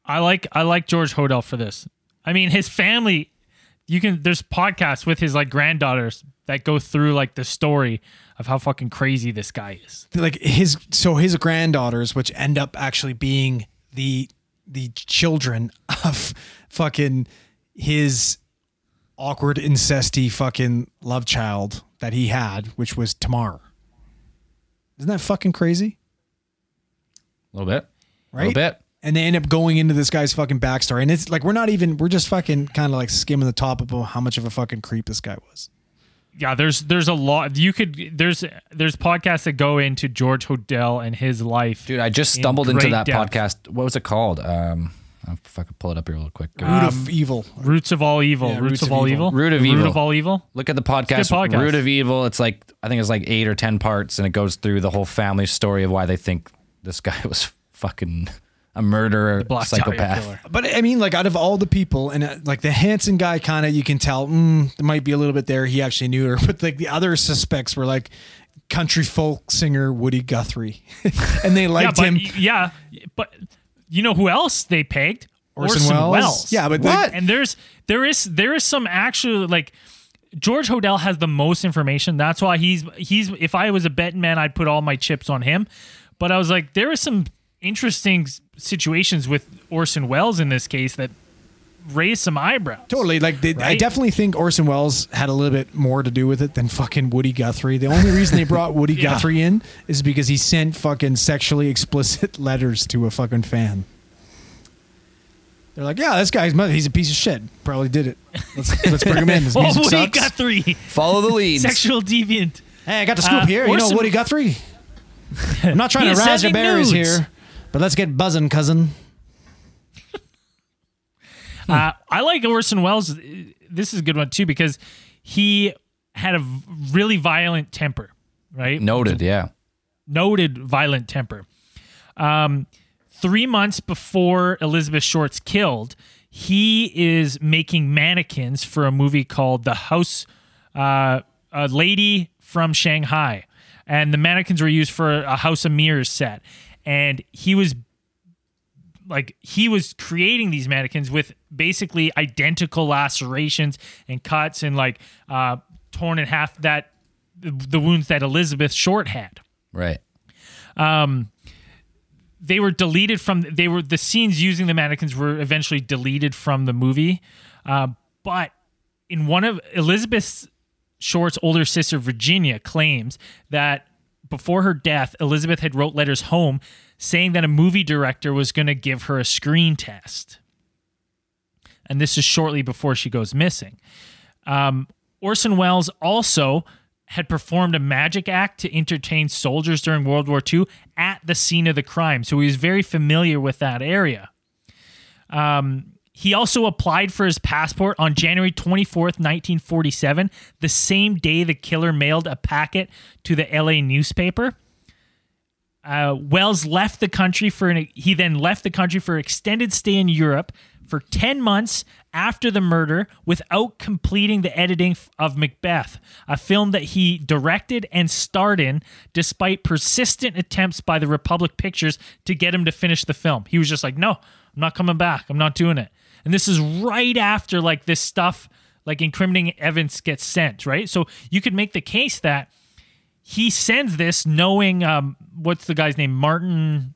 I like I like George Hodel for this. I mean, his family. You can there's podcasts with his like granddaughters that go through like the story of how fucking crazy this guy is. Like his so his granddaughters, which end up actually being the the children of fucking his awkward incesty fucking love child that he had, which was Tamar. Isn't that fucking crazy? A little bit. Right? A little bit. and they end up going into this guy's fucking backstory. And it's like we're not even we're just fucking kind of like skimming the top of how much of a fucking creep this guy was. Yeah, there's there's a lot you could there's there's podcasts that go into George Hodel and his life. Dude, I just In stumbled into that depth. podcast. What was it called? Um, I'll fucking pull it up here real quick. Root of evil. Roots of all evil. Yeah, Roots, of, all evil. Root of The Root Evil. of all evil. Look at the podcast, podcast. Root of Evil. It's like I think it's like eight or ten parts, and it goes through the whole family story of why they think this guy was fucking a murderer, Black psychopath. But I mean, like out of all the people, and uh, like the Hansen guy, kind of you can tell mm, there might be a little bit there. He actually knew her, but like the other suspects were like country folk singer Woody Guthrie, and they Yeah, liked but him. yeah, but you know who else they pegged? Orson Welles? Yeah, but what? the- and there's there is there is some actual like George Hodel has the most information. That's why he's he's if I was a betting man, I'd put all my chips on him. But I was like, there are some interesting situations with Orson Welles in this case that raise some eyebrows. Totally. Like, they, I definitely think Orson Welles had a little bit more to do with it than fucking Woody Guthrie. The only reason they brought Woody Yeah. Guthrie in is because he sent fucking sexually explicit letters to a fucking fan. They're like, yeah, this guy's mother, he's a piece of shit. Probably did it. Let's, let's bring him in. His Oh, music Woody sucks. Guthrie, Follow the leads. sexual deviant. Hey, I got the scoop Uh, here. You know Orson- Woody Guthrie? I'm not trying to is razz your sending berries nudes. here, but let's get buzzing, cousin. Uh, I like Orson Welles. This is a good one too because he had a really violent temper, right? Noted, yeah. Noted violent temper. Um, three months before Elizabeth Short's killed, he is making mannequins for a movie called The House, uh, a Lady from Shanghai, and the mannequins were used for a House of Mirrors set, and he was like he was creating these mannequins with basically identical lacerations and cuts and like uh torn in half that the wounds that Elizabeth Short had. Right. Um, they were deleted from they were the scenes using the mannequins were eventually deleted from the movie. Uh, but in one of elizabeth short's older sister virginia claims that before her death elizabeth had wrote letters home saying that a movie director was going to give her a screen test and this is shortly before she goes missing um, Orson Welles also had performed a magic act to entertain soldiers during World War II at the scene of the crime. So he was very familiar with that area. Um, he also applied for his passport on January 24th, 1947, the same day the killer mailed a packet to the LA newspaper. Uh, Welles left the country for an he then left the country for extended stay in Europe for 10 months after the murder without completing the editing of Macbeth, a film that he directed and starred in despite persistent attempts by the Republic Pictures to get him to finish the film. He was just like, "No, I'm not coming back. I'm not doing it." And this is right after like this stuff like incriminating evidence gets sent, right? So you could make the case that he sends this knowing um, what's the guy's name? Martin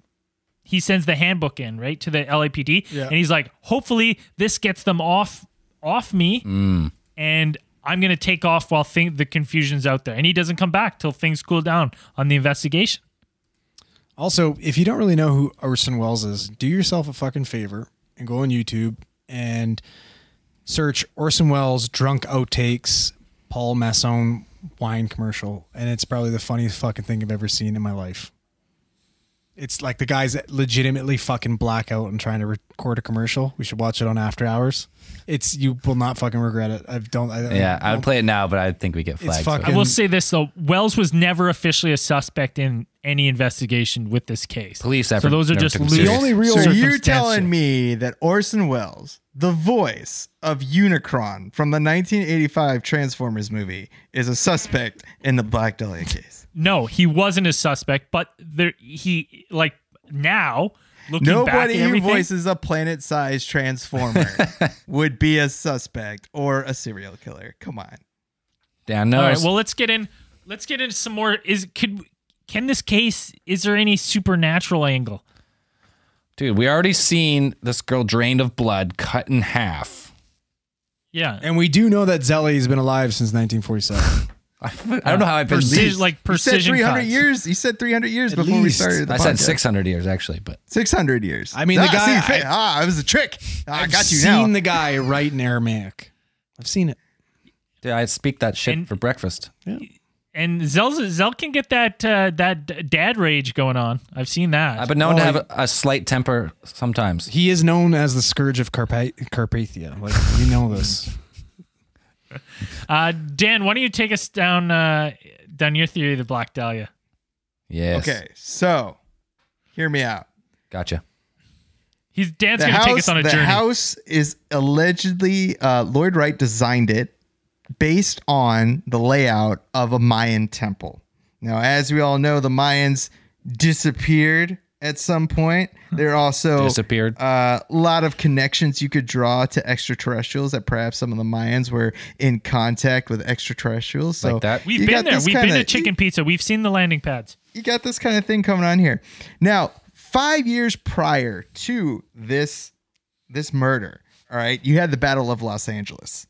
he sends the handbook in right to the lapd Yeah. and he's like hopefully this gets them off off me and i'm going to take off while think the confusion's out there. And he doesn't come back till things cool down on the investigation. Also, if you don't really know who Orson Welles is, do yourself a fucking favor and go on YouTube and search Orson Welles drunk outtakes Paul Masson wine commercial, and it's probably the funniest fucking thing I've ever seen in my life. It's like the guys that legitimately fucking black out and trying to record a commercial. We should watch it on After Hours. It's you will not fucking regret it. I don't. I, Yeah, I don't- would play it now, but I think we get flagged. fucking- I will say this though: Welles was never officially a suspect in any investigation with this case. Police So those are just took loose. The only real- So you're telling me that Orson Welles, the voice of Unicron from the 1985 Transformers movie, is a suspect in the Black Dahlia case? No, he wasn't a suspect, but there he like now looking Nobody at who voices a planet-sized transformer would be a suspect or a serial killer. Come on. Dan All right, well let's get in. Let's get into some more. Is could can this case? Is there any supernatural angle? Dude, we already seen this girl drained of blood, cut in half. Yeah, And we do know that Zelly's been alive since 1947. I don't know how I've been. Precision, like You said precision 300 cuts. years. He said 300 years At before we started the I said 600 years actually, but 600 years. I mean, the Ah, guy- see, I- ah, it was a trick. Ah, I I've got you seen now. the guy write in Aramaic. I've seen it. dude, I speak that shit And- for breakfast. And Zell Zell can get that uh, that dad rage going on. I've seen that. I've been known Oh, to have a, a slight temper sometimes. He is known as the scourge of Carpa- Carpathia. Like we know this. Uh, Dan, why don't you take us down uh, down your theory of the Black Dahlia? Yes. Okay, so hear me out. Gotcha. He's Dan's the going to house, take us on a the journey. house is allegedly uh, Lloyd Wright designed it based on the layout of a Mayan temple. Now, as we all know, the Mayans disappeared at some point. There are also Disappeared. Uh, a lot of connections you could draw to extraterrestrials that perhaps some of the Mayans were in contact with extraterrestrials. So Like that? We've been there. We've been kinda- to Chicken Pizza. We've seen the landing pads. you got this kind of thing coming on here. Now, five years prior to this this murder, all right, you had the Battle of Los Angeles,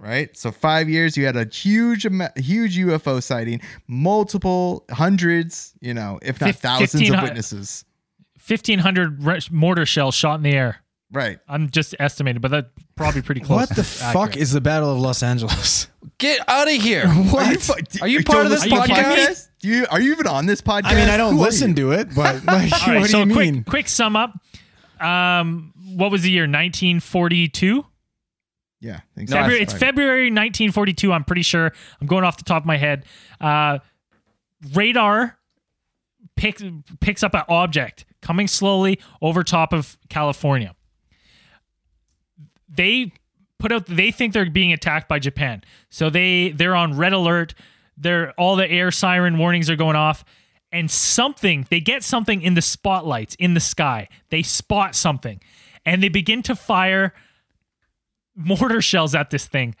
right? So five years, you had a huge, huge UFO sighting, multiple hundreds, you know, if not Fif- thousands of witnesses, Fifteen hundred re- mortar shells shot in the air. right? I'm just estimating, but that's probably pretty close. What the to fuck is the Battle of Los Angeles? Get out of here. Are you, Are you part of this listen to the podcast? Do you are you even on this podcast? I mean, I don't Who listen to it, but like, All right, what so do you quick, mean? quick sum up. Um, what was the year? 1942. Yeah, exactly. February, it's February 1942. I'm pretty sure. I'm going off the top of my head. Uh, radar picks picks up an object coming slowly over top of California. They put out. They think they're being attacked by Japan, so they they're on red alert. They're all the air siren warnings are going off. And something, they get something in the spotlights in the sky. They spot something and they begin to fire mortar shells at this thing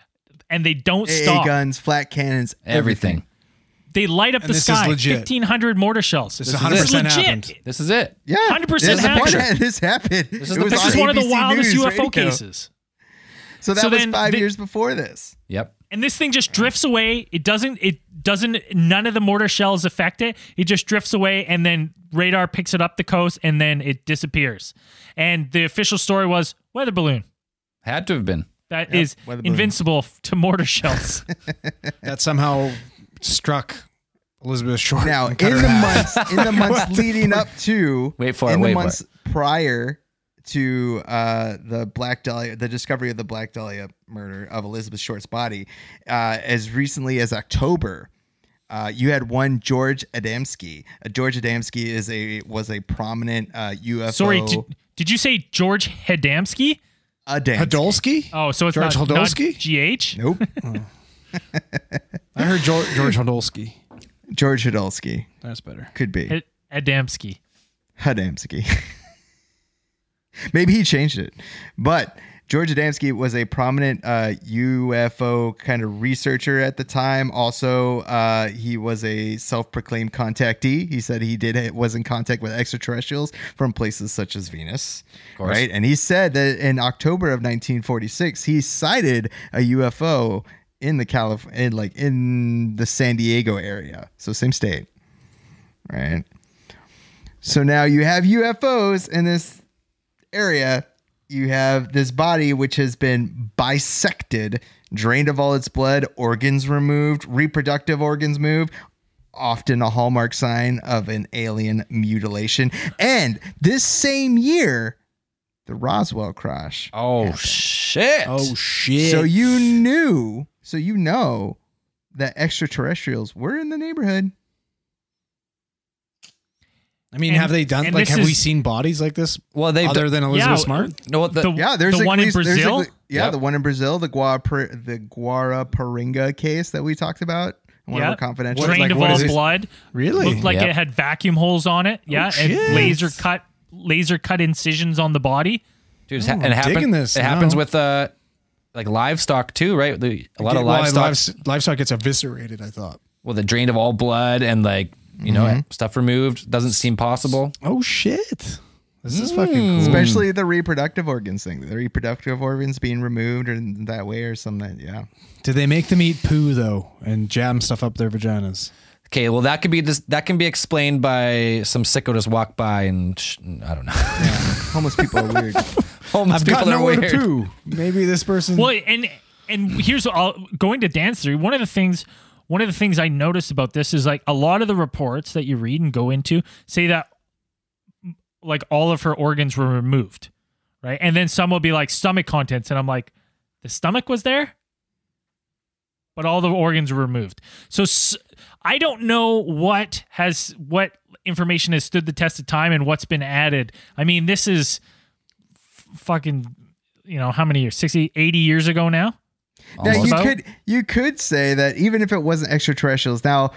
and they don't AA stop. guns, flat cannons, everything. Everything. They light up And the this is sky. legit. 1500 mortar shells. This is is 100% it. This is legit. happened. This is it. Yeah, 100% this is the happened. point. This happened. This is the was picture. This is one of the ABC wildest News UFO radio. cases. So that So was then five the- years before this. Yep. And this thing just drifts away. It doesn't it doesn't none of the mortar shells affect it. It just drifts away and then radar picks it up the coast and then it disappears. And the official story was weather balloon. Had to have been. That is weather balloon. invincible to mortar shells. That somehow struck Elizabeth Short. Now, in her the in half. months in the months leading up to Wait for it, in the wait for months prior to uh, the Black Dahlia, the discovery of the Black Dahlia murder of Elizabeth Short's body, uh, as recently as October. Uh, you had one George Adamski. Uh, George Adamski is a was a prominent uh, UFO. Sorry, did, did you say George Hedamski? Adamski. Podolsky? Oh, so it's George not, not Hodolsky? GH? Nope, oh. I heard George, George Podolsky. George Hodolsky That's better. could be. Hed- Adamski. Adamski. Maybe he changed it. But George Adamski was a prominent uh, UFO kind of researcher at the time. Also, uh, he was a self-proclaimed contactee. He said he did was in contact with extraterrestrials from places such as Venus, right? And he said that in October of 1946, he sighted a UFO in the Calif- in like in the San Diego area, so same state, right? So now you have UFOs in this area. You have this body which has been bisected, drained of all its blood, organs removed, reproductive organs moved, often a hallmark sign of an alien mutilation. And this same year, the Roswell crash. Oh shit! Oh shit! So you knew, so you know that extraterrestrials were in the neighborhood. I mean, And- have they done and like this have we is- seen bodies like this well, they other than Elizabeth Yeah, Smart? no, the, The, Yeah, there's the at one in least- there's at Brazil. le- yeah, Yep. the one in Brazil, the Guara, the Guaraparinga case that we talked about. in One Yeah. of our confidential. What- drained like, of what all is this? blood. Really? Looked like Yep. it had vacuum holes on it. Yeah, and laser cut laser cut incisions on the body. dude, it's Oh, ha- and it happen- digging this It happens now. with uh, like livestock too, right? The, a lot of Well, livestock. lives- livestock gets eviscerated. I thought. well, the drained of all blood and like you know mm-hmm. stuff removed doesn't seem possible. Oh shit! This is fucking hmm. cool. Especially the reproductive organs thing. The reproductive organs being removed or in that way or something. Yeah. Did they make them eat poo though and jam stuff up their vaginas? Okay, well that could be this, that can be explained by some sicko just walk by and sh- I don't know. Homeless people are weird. Homeless I've people got are nowhere weird. to poo. Maybe this person. Well, and and here's all, going to dance theory. One of the things one of the things I noticed about this is like a lot of the reports that you read and go into say that like all of her organs were removed, right? And then some will be like stomach contents, and I'm like, the stomach was there, but all the organs were removed. So I don't know what has what information has stood the test of time and what's been added. I mean, this is f- fucking you know how many years 60 80 years ago now Now you About- could you could say that even if it wasn't extraterrestrials, now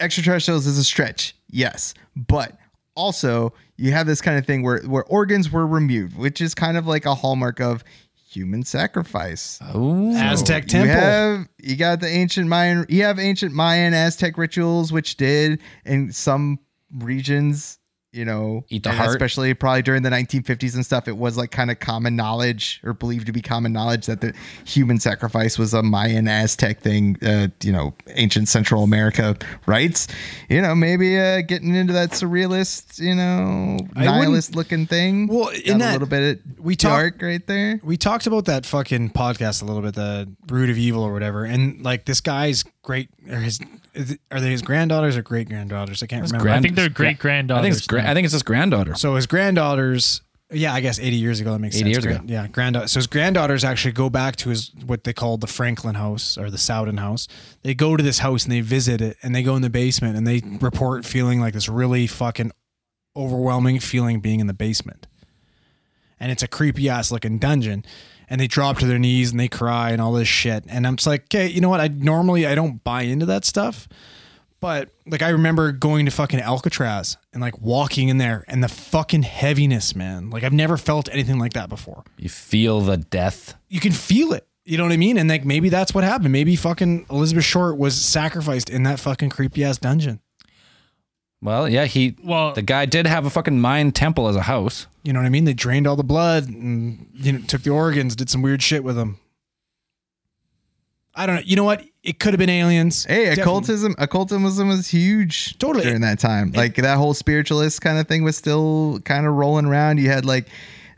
extraterrestrials is a stretch, yes, but also you have this kind of thing where where organs were removed, which is kind of like a hallmark of human sacrifice. Ooh. Aztec You temple. have you got the ancient Mayan. You have ancient Mayan Aztec rituals, which did in some regions. You know, Eat the heart. especially probably during the 1950s and stuff. It was like kind of common knowledge, or believed to be common knowledge, that the human sacrifice was a Mayan Aztec thing. Uh, you know, ancient Central America rites. You know, maybe uh, getting into that surrealist, you know, I nihilist looking thing. Well, Got in a little bit we talk- right there. we talked about that fucking podcast a little bit, the Root of Evil or whatever, and like this guy's great or his is are they his granddaughters or great granddaughters? I can't remember. grand- i think they're great granddaughters I think it's gra- I think it's his granddaughter. So his granddaughters, yeah, I guess 80 years ago that makes 80 sense. years ago. Grand- Yeah, granddaughter. So his granddaughters actually go back to his what they call the Franklin house or the Sowden house. They go to this house and they visit it and they go in the basement and they report feeling like this really fucking overwhelming feeling being in the basement. And it's a creepy ass looking dungeon. And they drop to their knees and they cry and all this shit. And I'm just like, okay, you know what? I normally I don't buy into that stuff. But like I remember going to fucking Alcatraz and like walking in there and the fucking heaviness, man. Like I've never felt anything like that before. You feel the death. You can feel it. You know what I mean? And like maybe that's what happened. Maybe fucking Elizabeth Short was sacrificed in that fucking creepy ass dungeon. Well, yeah, he Well- the guy did have a fucking Mayan temple as a house. You know what I mean? They drained all the blood and you know took the organs, did some weird shit with them. I don't know. You know what? It could have been aliens. Hey, Definitely. occultism occultism was huge Totally. during that time. Like that whole spiritualist kind of thing was still kind of rolling around. You had like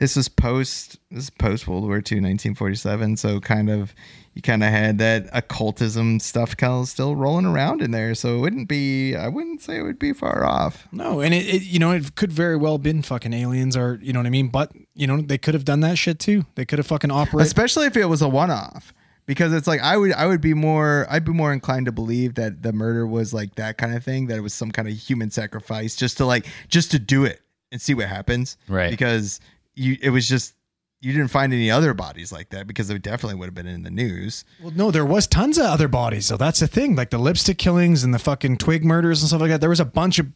this was post this is post World War II, 1947. So kind of you kind of had that occultism stuff kind of still rolling around in there. So it wouldn't be I wouldn't say it would be far off. No, and it, it you know it could very well been fucking aliens or you know what I mean. But you know they could have done that shit too. They could have fucking operated. especially if it was a one-off because it's like i would i would be more i'd be more inclined to believe that the murder was like that kind of thing that it was some kind of human sacrifice just to like just to do it and see what happens Right. because you it was just you didn't find any other bodies like that because they definitely would have been in the news Well, no, there was tons of other bodies. So that's the thing. Like the lipstick killings and the fucking twig murders and stuff like that. There was a bunch of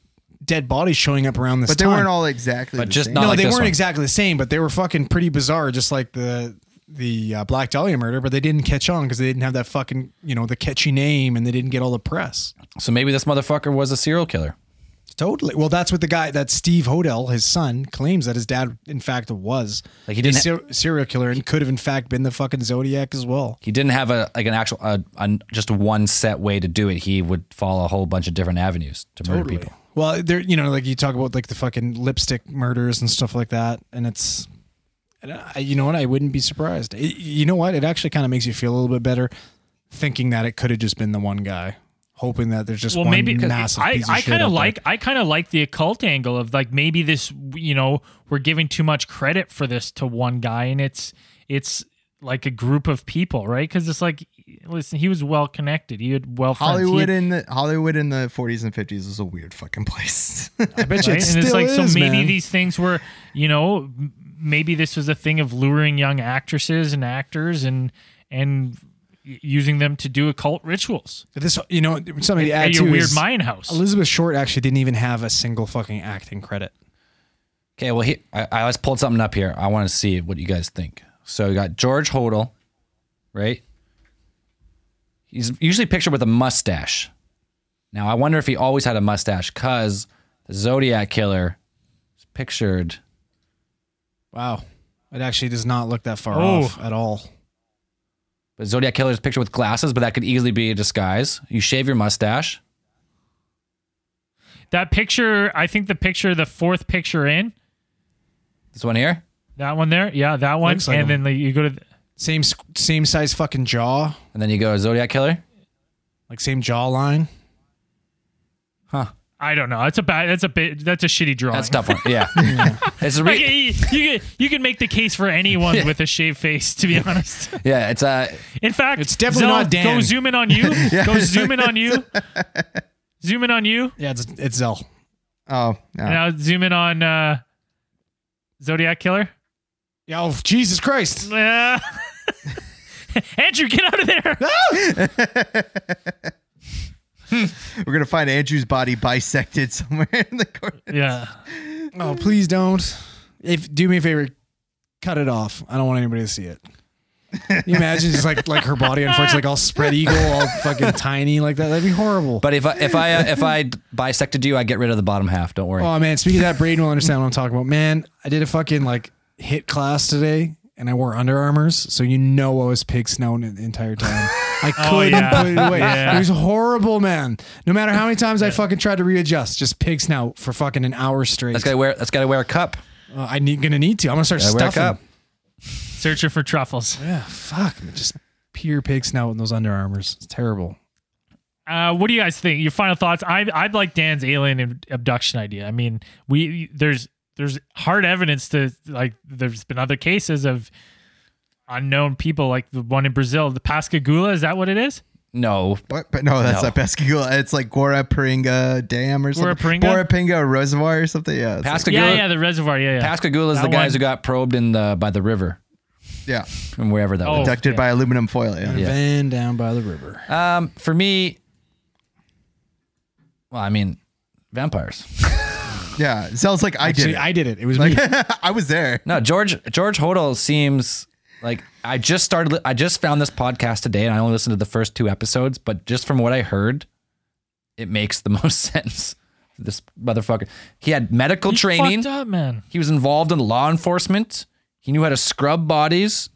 dead bodies showing up around this but they time. weren't all exactly But the just same. not no, like they this weren't one. exactly the same, but they were fucking pretty bizarre, just like the the uh, Black Dahlia murder. But they didn't catch on because they didn't have that fucking you know the catchy name and they didn't get all the press. So maybe this motherfucker was a serial killer. Totally. Well, that's what the guy that Steve Hodel, his son, claims that his dad in fact was. Like he didn't ha- ser- serial killer and could have in fact been the fucking Zodiac as well. He didn't have a like an actual uh, a, just one set way to do it. He would follow a whole bunch of different avenues to murder people. Well, there, you know, like you talk about like the fucking lipstick murders and stuff like that, and it's, you know what, I wouldn't be surprised. It- you know what, it actually kind of makes you feel a little bit better thinking that it could have just been the one guy. Hoping that there's just well, one maybe 'cause massive I, piece of I shit kind out of there. like I kind of like the occult angle of like maybe this you know we're giving too much credit for this to one guy and it's it's like a group of people right because it's like listen he was well connected he had well Hollywood had- in the Hollywood in the 40s and 50s was a weird fucking place. I bet you right? it and it's like is, so maybe man. these things were you know maybe this was a thing of luring young actresses and actors and and y- using them to do occult rituals this you know something to add at your weird is mine house Elizabeth Short actually didn't even have a single fucking acting credit. Okay, well, he, I, I just pulled something up here. I want to see what you guys think. So you got George Hodel, right? He's usually pictured with a mustache. Now I wonder if he always had a mustache, cause the Zodiac killer is pictured. Wow, it actually does not look that far Oh. off at all. But Zodiac killer is pictured with glasses, but that could easily be a disguise. You shave your mustache. that picture i think the picture the fourth picture in This one here. That one there, yeah, that one, Looks like and him. then like, you go to Same same size fucking jaw, And then you go Zodiac killer. like same jawline. Huh. I don't know. That's a bad. That's a bit. That's a shitty drawing. That's a tough one. Yeah. it's a Like, re- you, you can you can make the case for anyone with a shaved face. To be honest, yeah, it's uh in fact, It's definitely Zell, not Dan. Go zoom in on you. Go zoom in on you. Zoom in on you. Yeah, it's it's Zell. oh, no. Now zoom in on uh, Zodiac Killer. Yeah, oh Jesus Christ! Uh, Andrew, get out of there. we're gonna find Andrew's body bisected somewhere in the corner. yeah. Oh, please don't. If do me a favor, cut it off. I don't want anybody to see it. Can you imagine just like like her body, unfortunately, like all spread eagle, all fucking tiny like that. That'd be horrible. But if I if I uh, if I bisected you, I get rid of the bottom half. Don't worry. Oh man, speaking of that, Braden will understand what I'm talking about. Man, I did a fucking like hit class today, and I wore Under Armours, so you know I was pig snouting the entire time. I Oh, couldn't yeah. put it away. Yeah. It was horrible, man. No matter how many times I fucking tried to readjust, just pig snout for fucking an hour straight. That's gotta wear. That's gotta wear a cup. Uh, I need gonna need to. I'm gonna start Gotta wear a cup. Searching for truffles. Yeah, fuck. Just pure pig snout in those Under Armours. It's terrible. Uh, what do you guys think? Your final thoughts? I I'd like Dan's alien abduction idea. I mean, we there's there's hard evidence to like there's been other cases of unknown people like the one in Brazil, the Pascagoula. Is that what it is? No, What? But no, that's No. not Pascagoula. It's like Guaraparinga Dam or something. Guaraparinga? Guaraparinga Reservoir or something. Yeah. it's like- Pascagoula. Yeah, yeah, the reservoir. Yeah, yeah. Pascagoula is the guys one. who got probed in the by the river yeah. from wherever that Oh. was. Abducted yeah. by aluminum foil. Yeah. Yeah. Van down by the river. Um, for me, well, I mean, vampires. Yeah. Sounds like I Actually, did. It. I did it. It was like me. I was there. No, George George Hodel seems like I just started. I just found this podcast today, and I only listened to the first two episodes. But just from what I heard, it makes the most sense. This motherfucker, he had medical He's training. up, man. He was involved in law enforcement. He knew how to scrub bodies.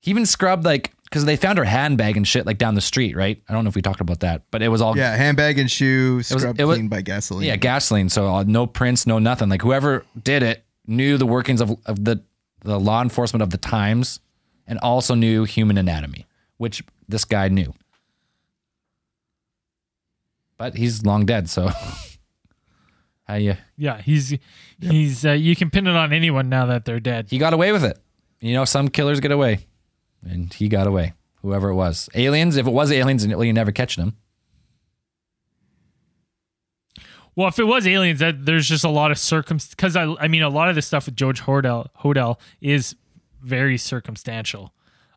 He even scrubbed like because they found her handbag and shit like down the street, right? I don't know if we talked about that, but it was all Yeah. Handbag and shoe scrubbed it was- clean by gasoline. yeah gasoline. So uh, no prints, no nothing. Like whoever did it knew the workings of of the the law enforcement of the times, and also knew human anatomy, which this guy knew. But he's long dead, so how you Yeah, he's he's. Uh, you can pin it on anyone now that they're dead. he got away with it. You know, some killers get away, and he got away. Whoever it was, aliens. If it was aliens, well, you never catching them. Well, if it was aliens, that there's just a lot of circum. Because I, I mean, a lot of the stuff with George Hodel, Hodel is very circumstantial.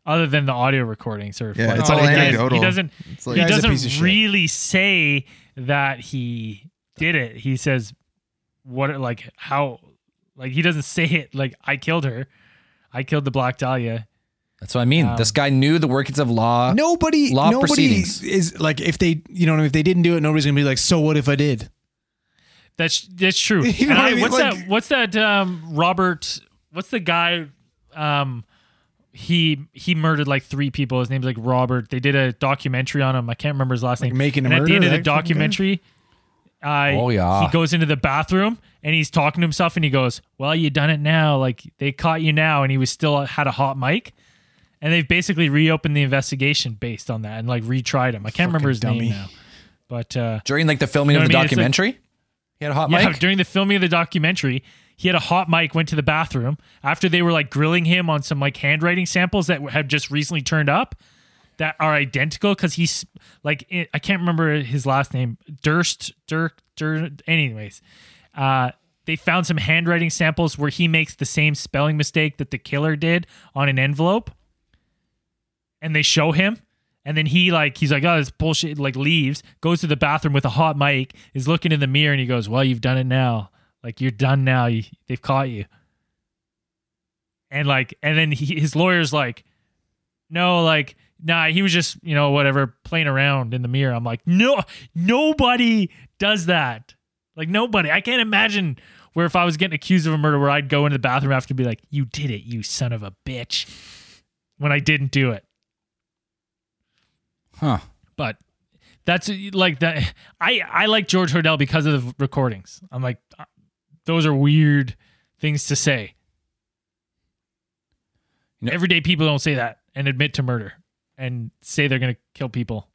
Other than the audio recordings, or Yeah, it's all anecdotal. He doesn't. It's like- he Guy's a piece of doesn't shit. really say that he did it. He says what, like how, like he doesn't say it like I killed her. I killed the Black Dahlia. That's what I mean. Um, this guy knew the workings of law. Nobody, Law nobody proceedings. is like if they, you know, if they didn't do it, nobody's gonna be like, so what if I did? That's that's true. You know what I- I mean? what's Like- that? What's that? Um, Robert. What's the guy? Um, he he murdered like three people. His name's like Robert. They did a documentary on him. I can't remember his last Like name. Making a and at the end of the that fucking guy? documentary, uh, Oh, yeah. he goes into the bathroom and he's talking to himself and he goes, "Well, you done it now. Like they caught you now." And he was still had a hot mic. And they've basically reopened the investigation based on that and like retried him. I can't remember his Fucking name now, but uh, During like the filming You know of the I mean? It's like- documentary, he had a hot yeah, mic. during the filming of the documentary, he had a hot mic. Went to the bathroom after they were like grilling him on some like handwriting samples that have just recently turned up that are identical because he's like it, I can't remember his last name Durst Dirk Durst. Anyways, uh, they found some handwriting samples where he makes the same spelling mistake that the killer did on an envelope, and they show him. And then he like he's like, oh, this bullshit. Like leaves, goes to the bathroom with a hot mic, is looking in the mirror, and he goes, "Well, you've done it now. Like you're done now. You, they've caught you." And like, and then he, his lawyer's like, "No, like, nah, he was just you know whatever playing around in the mirror." I'm like, "No, nobody does that. Like nobody. I can't imagine." Where if I was getting accused of a murder, where I'd go into the bathroom after and be like, "You did it, you son of a bitch," when I didn't do it. Huh. but that's like that i i like george Hodel because of the recordings i'm like uh, those are weird things to say You know- everyday people don't say that and admit to murder and say they're gonna kill people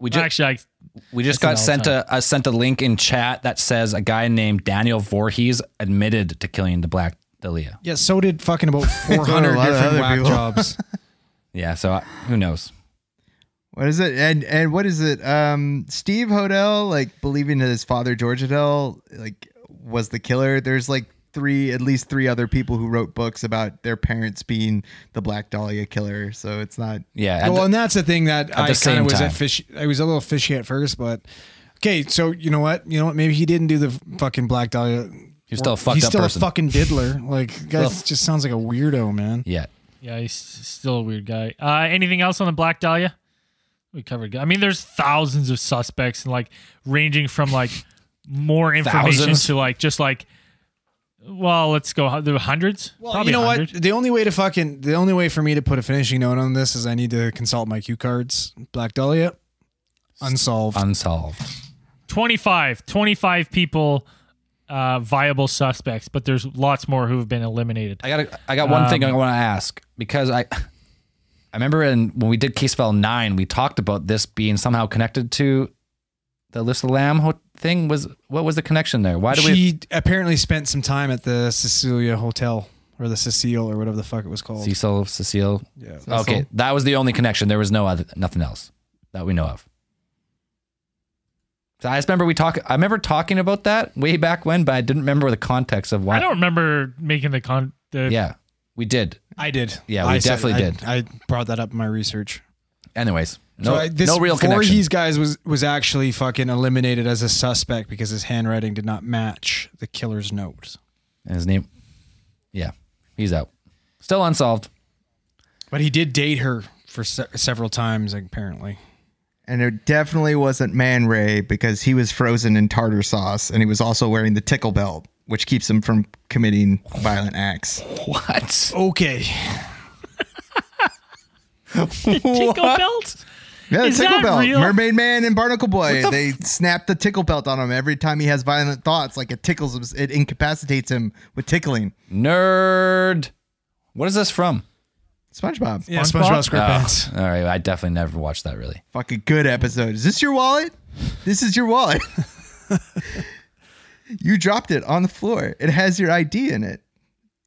We Well, just actually I, we just got sent a, a sent a link in chat that says a guy named Daniel Voorhees admitted to killing the Black Dahlia. Yeah, so did fucking about 400 lot different whack jobs. Yeah, so I, who knows? What is it? And and what is it? Um, Steve Hodel, like believing that his father George Hodel, like was the killer. There's like three, at least three other people who wrote books about their parents being the Black Dahlia killer. So it's not. Yeah, well, the- and that's the thing that I kind of was time. at fish. I was a little fishy at first, but okay. So you know what? You know what? Maybe he didn't do the fucking Black Dahlia. He's still a He's fucked up still person. a fucking diddler. Like, guy Well- just sounds like a weirdo, man. yeah. yeah he's still a weird guy uh anything else on the black dahlia we covered i mean there's thousands of suspects and like ranging from like more information Thousands? to like just like well let's go there were hundreds Well, Probably you know 100. what? The only way to fucking the only way for me to put a finishing note on this is I need to consult my cue cards. Black Dahlia, unsolved. Unsolved. 25 25 people uh viable suspects but there's lots more who have been eliminated I got a, I got one thing Um, I want to ask because I I remember in when we did case file 9 we talked about this being somehow connected to the Elisa Lam thing was what was the connection there? Why do we she apparently spent some time at the Cecilia Hotel or the Cecile or whatever the fuck it was called. Cecil Cecile Yeah. Okay, that was the only connection. There was no other nothing else that we know of. So I just remember we talk. I remember talking about that way back when, but I didn't remember the context of why. i don't remember making the con the Yeah, we did. I did. Yeah, we I said- definitely I- did. I brought that up in my research. Anyways, no, So I- this no real connection. Voorhees guys was was actually fucking eliminated as a suspect because his handwriting did not match the killer's note. And his name, yeah, he's out. Still unsolved. But he did date her for se- several times, apparently. And it definitely wasn't Man Ray because he was frozen in tartar sauce and he was also wearing the tickle belt, which keeps him from committing violent acts. What? Okay. tickle belt Yeah, the Is tickle that belt. real? Mermaid Man and Barnacle Boy. They snap the tickle belt on him every time he has violent thoughts. Like it tickles him, it incapacitates him with tickling. Nerd. What is this from? SpongeBob. Yeah, SpongeBob? SpongeBob oh, SquarePants. Oh, all right, I definitely never watched that. Really. Fucking good episode. Is this your wallet? This is your wallet. you dropped it on the floor. It has your ID in it.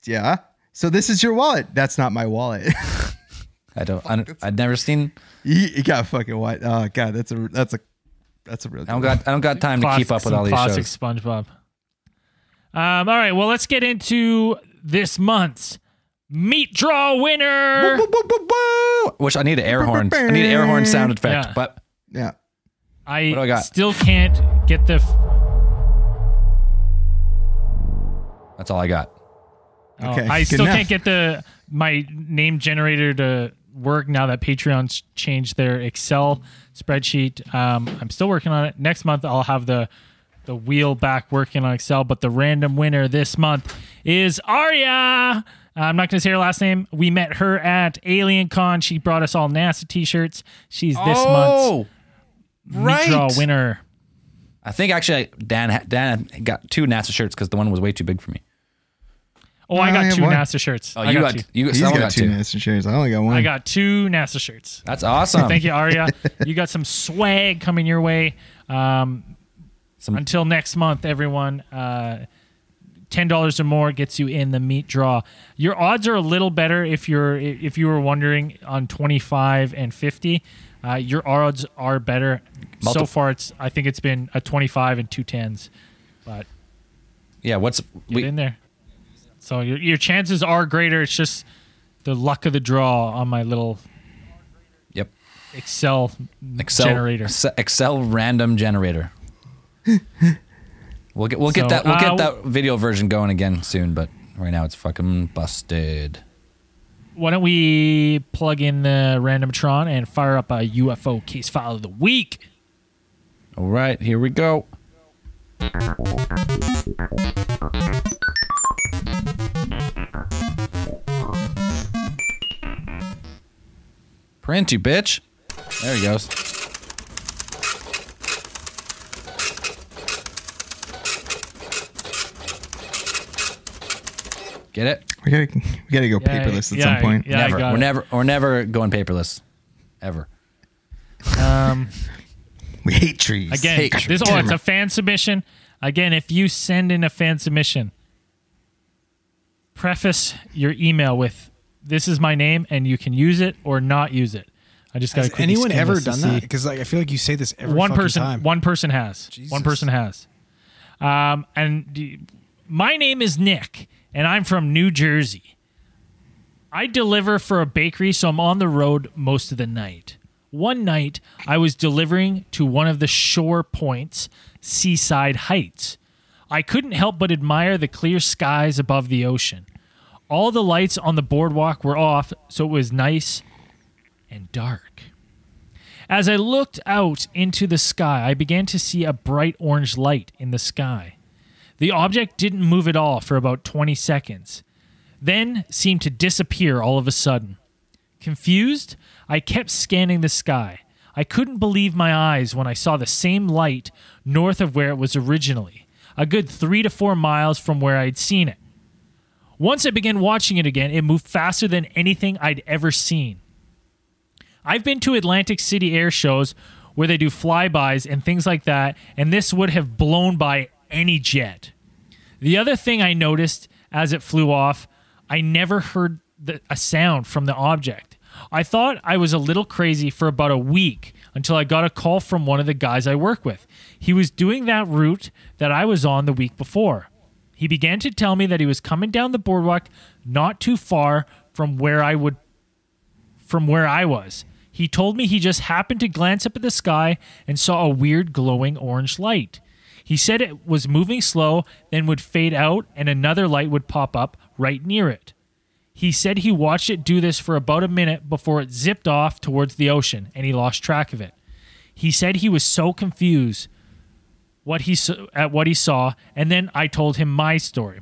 Yeah. So this is your wallet. That's not my wallet. I don't. I, don't- I'd never seen. you, you got fucking white. Oh god, that's a that's a that's a real. I don't got. I don't got time to keep up with all these classic shows. SpongeBob. Um, all right, well, let's get into this month's meat draw winner. Which I need an air horn. I need an air horn sound effect. Yeah. But Yeah. I, What do I got? still can't get the. That's all I got. oh, Okay, I good still enough. can't get the my name generator to work now that Patreon's changed their Excel spreadsheet. Um, I'm still working on it. Next month I'll have the the wheel back working on Excel, but the random winner this month is Arya. I'm not going to say her last name. We met her at Alien Con. She brought us all NASA t-shirts. She's this month's meat draw winner. I think actually Dan Dan got two NASA shirts because the one was way too big for me. Oh, I I got have two one. NASA shirts. Oh, I you got, got, two. you He's someone got got two two. NASA shirts. I only got one. I got two NASA shirts. That's awesome. Thank you, Arya. you got some swag coming your way. Um, Some- until next month, everyone. Uh, Ten dollars or more gets you in the meat draw. Your odds are a little better if you're if you were wondering on twenty five and fifty. Uh, your odds are better. So far, it's I think it's been a twenty five and two tens, but Yeah, what's we, in there. So your your chances are greater. It's just the luck of the draw on my little Yep. Excel, Excel generator. Excel random generator. we'll get we'll get that we'll uh, get that video version going again soon, but right now it's fucking busted. Why don't we plug in the Randomtron and fire up a UFO case file of the week? All right, here we go. Print you bitch. There he goes. Get it? We gotta we gotta go Yeah, paperless at yeah, some point. yeah. I never. got We're it. never. We're never going paperless. Ever. Um, We hate trees. again, Hate this trees. oh, it's a fan submission. Again, if you send in a fan submission, preface your email with "This is my name," and you can use it or not use it. I just got Has to anyone ever done that? Because like I feel like you say this every one person time. one person has Jesus. one person has um and d- my name is nick and i'm from new jersey i deliver for a bakery so i'm on the road most of the night one night i was delivering to one of the shore points seaside heights i couldn't help but admire the clear skies above the ocean all the lights on the boardwalk were off so it was nice and dark as I looked out into the sky, I began to see a bright orange light in the sky. The object didn't move at all for about 20 seconds, then seemed to disappear all of a sudden. Confused, I kept scanning the sky. I couldn't believe my eyes when I saw the same light north of where it was originally, a good three to four miles from where I'd seen it. Once I began watching it again, it moved faster than anything I'd ever seen. I've been to Atlantic City air shows where they do flybys and things like that, and this would have blown by any jet. The other thing I noticed as it flew off, I never heard the, a sound from the object. I thought I was a little crazy for about a week until I got a call from one of the guys I work with. He was doing that route that I was on the week before. He began to tell me that he was coming down the boardwalk not too far from where I would from where I was. He told me he just happened to glance up at the sky and saw a weird glowing orange light. He said it was moving slow, then would fade out, and another light would pop up right near it. He said he watched it do this for about a minute before it zipped off towards the ocean and he lost track of it. He said he was so confused what he at what he saw, and then I told him my story.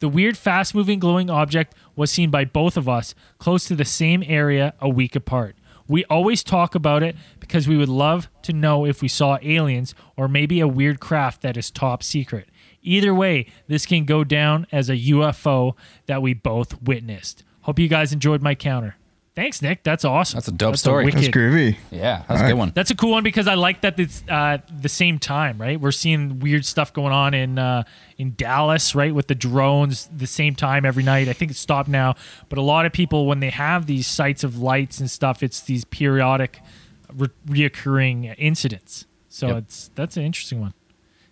The weird, fast moving, glowing object was seen by both of us close to the same area a week apart. We always talk about it because we would love to know if we saw aliens or maybe a weird craft that is top secret. Either way, this can go down as a UFO that we both witnessed. Hope you guys enjoyed my counter. Thanks, Nick. That's awesome. That's a dope story. That's wicked- groovy. Yeah, that's a good one. that's a cool one because I like that it's uh, the same time, right? We're seeing weird stuff going on in uh, in Dallas, right, with the drones the same time every night. I think it's stopped now, but a lot of people when they have these sights of lights and stuff, it's these periodic, re- reoccurring incidents. So Yep. it's that's an interesting one.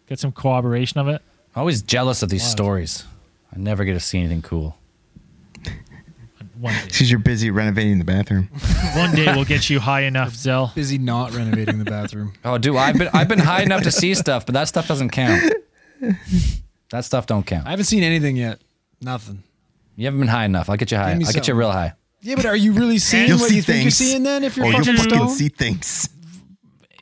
Get some corroboration of it. Always jealous of these Wow. stories. I never get to see anything cool. One day, Because you're busy renovating the bathroom. one day we'll get you high enough, Zell. Busy not renovating the bathroom. Oh, dude, I've been I've been high enough to see stuff, but that stuff doesn't count. That stuff don't count. I haven't seen anything yet. Nothing. You haven't been high enough. I'll get you high. I'll get you real high. Yeah, but are you really seeing You'll what see you think you're things. seeing then if you're Oh, you'll fucking fucking stoned? see things.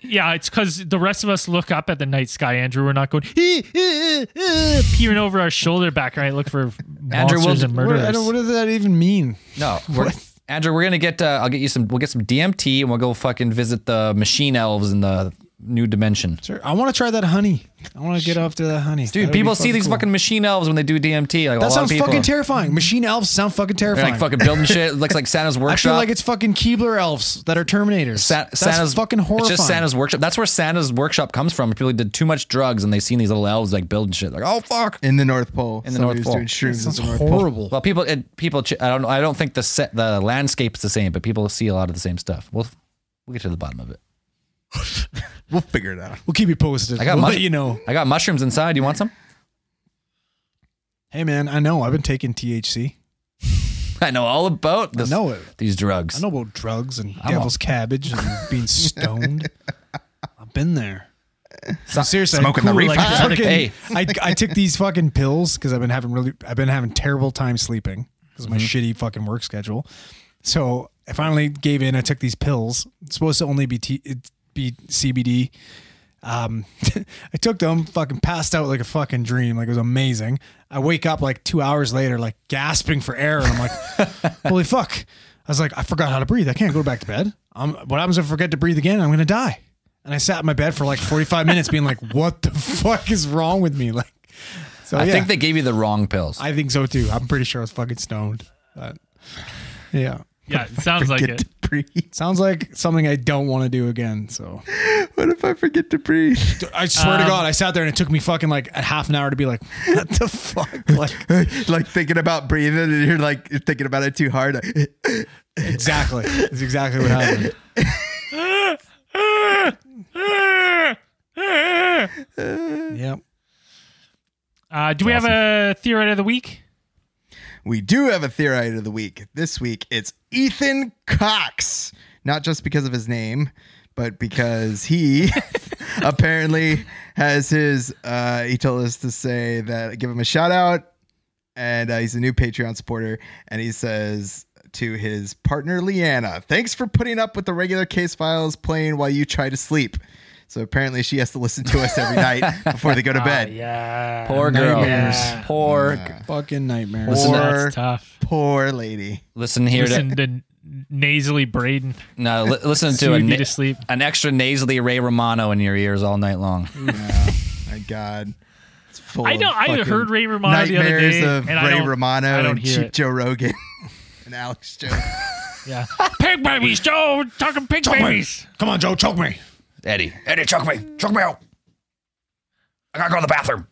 Yeah, it's because the rest of us look up at the night sky, Andrew. We're not going "Eh, eh, eh," peering over our shoulder back right, look for Andrew, monsters we'll- and What, murderers. I don't, what does that even mean? No, we're, Andrew, we're gonna get. Uh, I'll get you some. We'll get some DMT, and we'll go fucking visit the machine elves and the new dimension. Sure. I want to try that honey. I want to get after that honey. Dude, That'd people see these cool. fucking machine elves when they do DMT. Like a That lot sounds of fucking terrifying. Machine elves sound fucking They're terrifying. like fucking building shit. It looks like Santa's I workshop. feel like it's fucking Keebler elves that are Terminators. Sa- That's Santa's fucking horrifying. It's just Santa's workshop. That's where Santa's workshop comes from. People did too much drugs and they seen these little elves like building shit. Like, oh fuck. in the North Pole. In the North Pole. doing shrooms Sounds at the North Pole. horrible. Well, people, it, people. I don't. I don't think the set, the landscape's the same, but people see a lot of the same stuff. We'll we'll get to the bottom of it. We'll figure it out. We'll keep you posted. I got we'll mush- let you know. I got mushrooms inside. You want some? Hey man, I know. I've been taking THC. I know all about this, I know it. these drugs. I know about drugs and I'm devil's cabbage and being stoned. I've been there. So seriously, I'm Smoking the cool. reefer. Like, I, fucking- Hey. I, I took these fucking pills because I've been having really, I've been having terrible time sleeping because of my mm-hmm. shitty fucking work schedule. So I finally gave in. I took these pills. It's supposed to only be T, CBD. Um, I took them, fucking passed out like a fucking dream. Like it was amazing. I wake up like two hours later, like gasping for air, and I'm like, "Holy fuck!" I was like, "I forgot how to breathe. I can't go back to bed. Um, what happens if I forget to breathe again? I'm gonna die." And I sat in my bed for like 45 minutes, being like, "What the fuck is wrong with me?" Like, so I yeah, think they gave you the wrong pills. I think so too. I'm pretty sure I was fucking stoned. But yeah, Yeah, it sounds like it. breathe. sounds like something I don't want to do again. So. What if I forget to breathe? I swear to Um, God, I sat there and it took me fucking like a half an hour to be like, what the fuck? Like, like thinking about breathing, and you're like thinking about it too hard. exactly. That's exactly what happened. Yep. Uh, do we have a theory of the week? We do have a theorite of the week. This week it's Ethan Cox. Not just because of his name, but because he apparently has his uh he told us to say that give him a shout out and uh, he's a new Patreon supporter and he says to his partner Leanna, "Thanks for putting up with the regular case files playing while you try to sleep." So apparently she has to listen to us every night before they go to bed. Ah, yeah. Poor girl. Nightmares. Poor. Fucking nightmares. Listen to- Poor, That's tough. poor lady. Listen here to Listen to nasally Braden. no. Li- listen to a na- to sleep. an extra nasally Ray Romano in your ears all night long. My God. It's full I know. of I fucking heard Ray Romano the other nightmares day, of and I Ray don't- Romano I don't and hear Cheap it. Joe Rogan and Alex Jones. Yeah. pig babies, Joe. Talking pig babies. Come on, Joe, choke me. Eddie, Eddie, choke me, choke me out. I gotta go to the bathroom.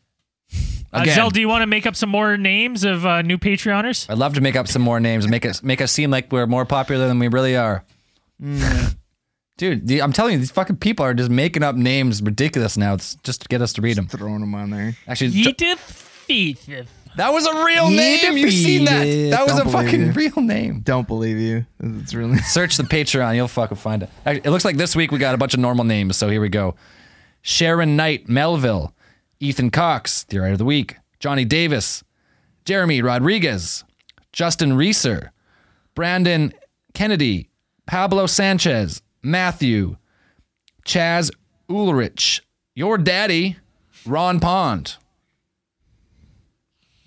Uh, Again. Zell, do you want to make up some more names of uh, new Patreoners? I'd love to make up some more names, make us make us seem like we're more popular than we really are. Dude, the, I'm telling you, these fucking people are just making up names ridiculous now. It's just to get us to read them. Throwing them on there. Actually, Jo- Edith Feethith. That was a real name. You've seen that? That was Don't a fucking you. real name. Don't believe you. It's really Search the Patreon, you'll fucking find it. It looks like this week we got a bunch of normal names, so here we go. Sharon Knight Melville, Ethan Cox, the writer of the week, Johnny Davis, Jeremy Rodriguez, Justin Reeser, Brandon Kennedy, Pablo Sanchez, Matthew, Chaz Ulrich, your daddy, Ron Pond.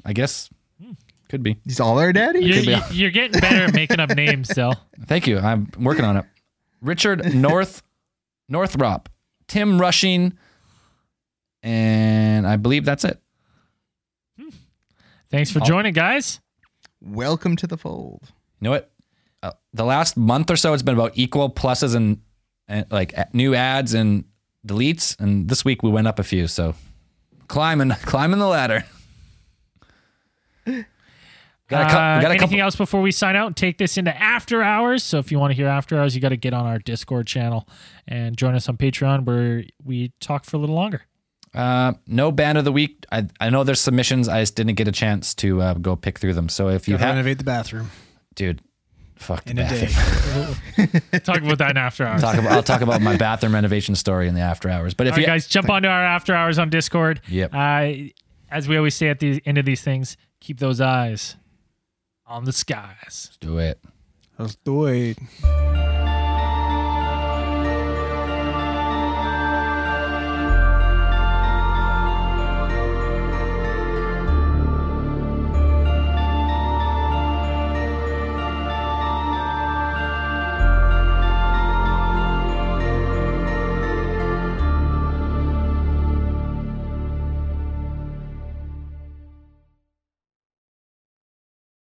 I guess could be. He's all our daddy. You're, you're getting better at making up names, Zell. Thank you. I'm working on it. Richard North Northrop, Tim Rushing, and I believe that's it. Thanks for joining, guys. Welcome to the fold. You know what? Uh, the last month or so, it's been about equal pluses and, and like a- new ads and deletes, and this week we went up a few. So climbing, climbing the ladder. Got a, cou- Uh, got a anything couple. else before we sign out and take this into after hours? So if you want to hear after hours, you got to get on our Discord channel and join us on Patreon where we talk for a little longer. Uh, no band of the week. I I know there's submissions. I just didn't get a chance to uh, go pick through them. So if you Gotta have, renovate the bathroom dude, fuck in the a bathroom. day. Talk about that in after hours. talk about I'll talk about my bathroom renovation story in the after hours. But if All right, you guys, jump onto our after hours on Discord. Yep. Uh, as we always say at the end of these things, keep those eyes on the skies. Let's do it. Let's do it.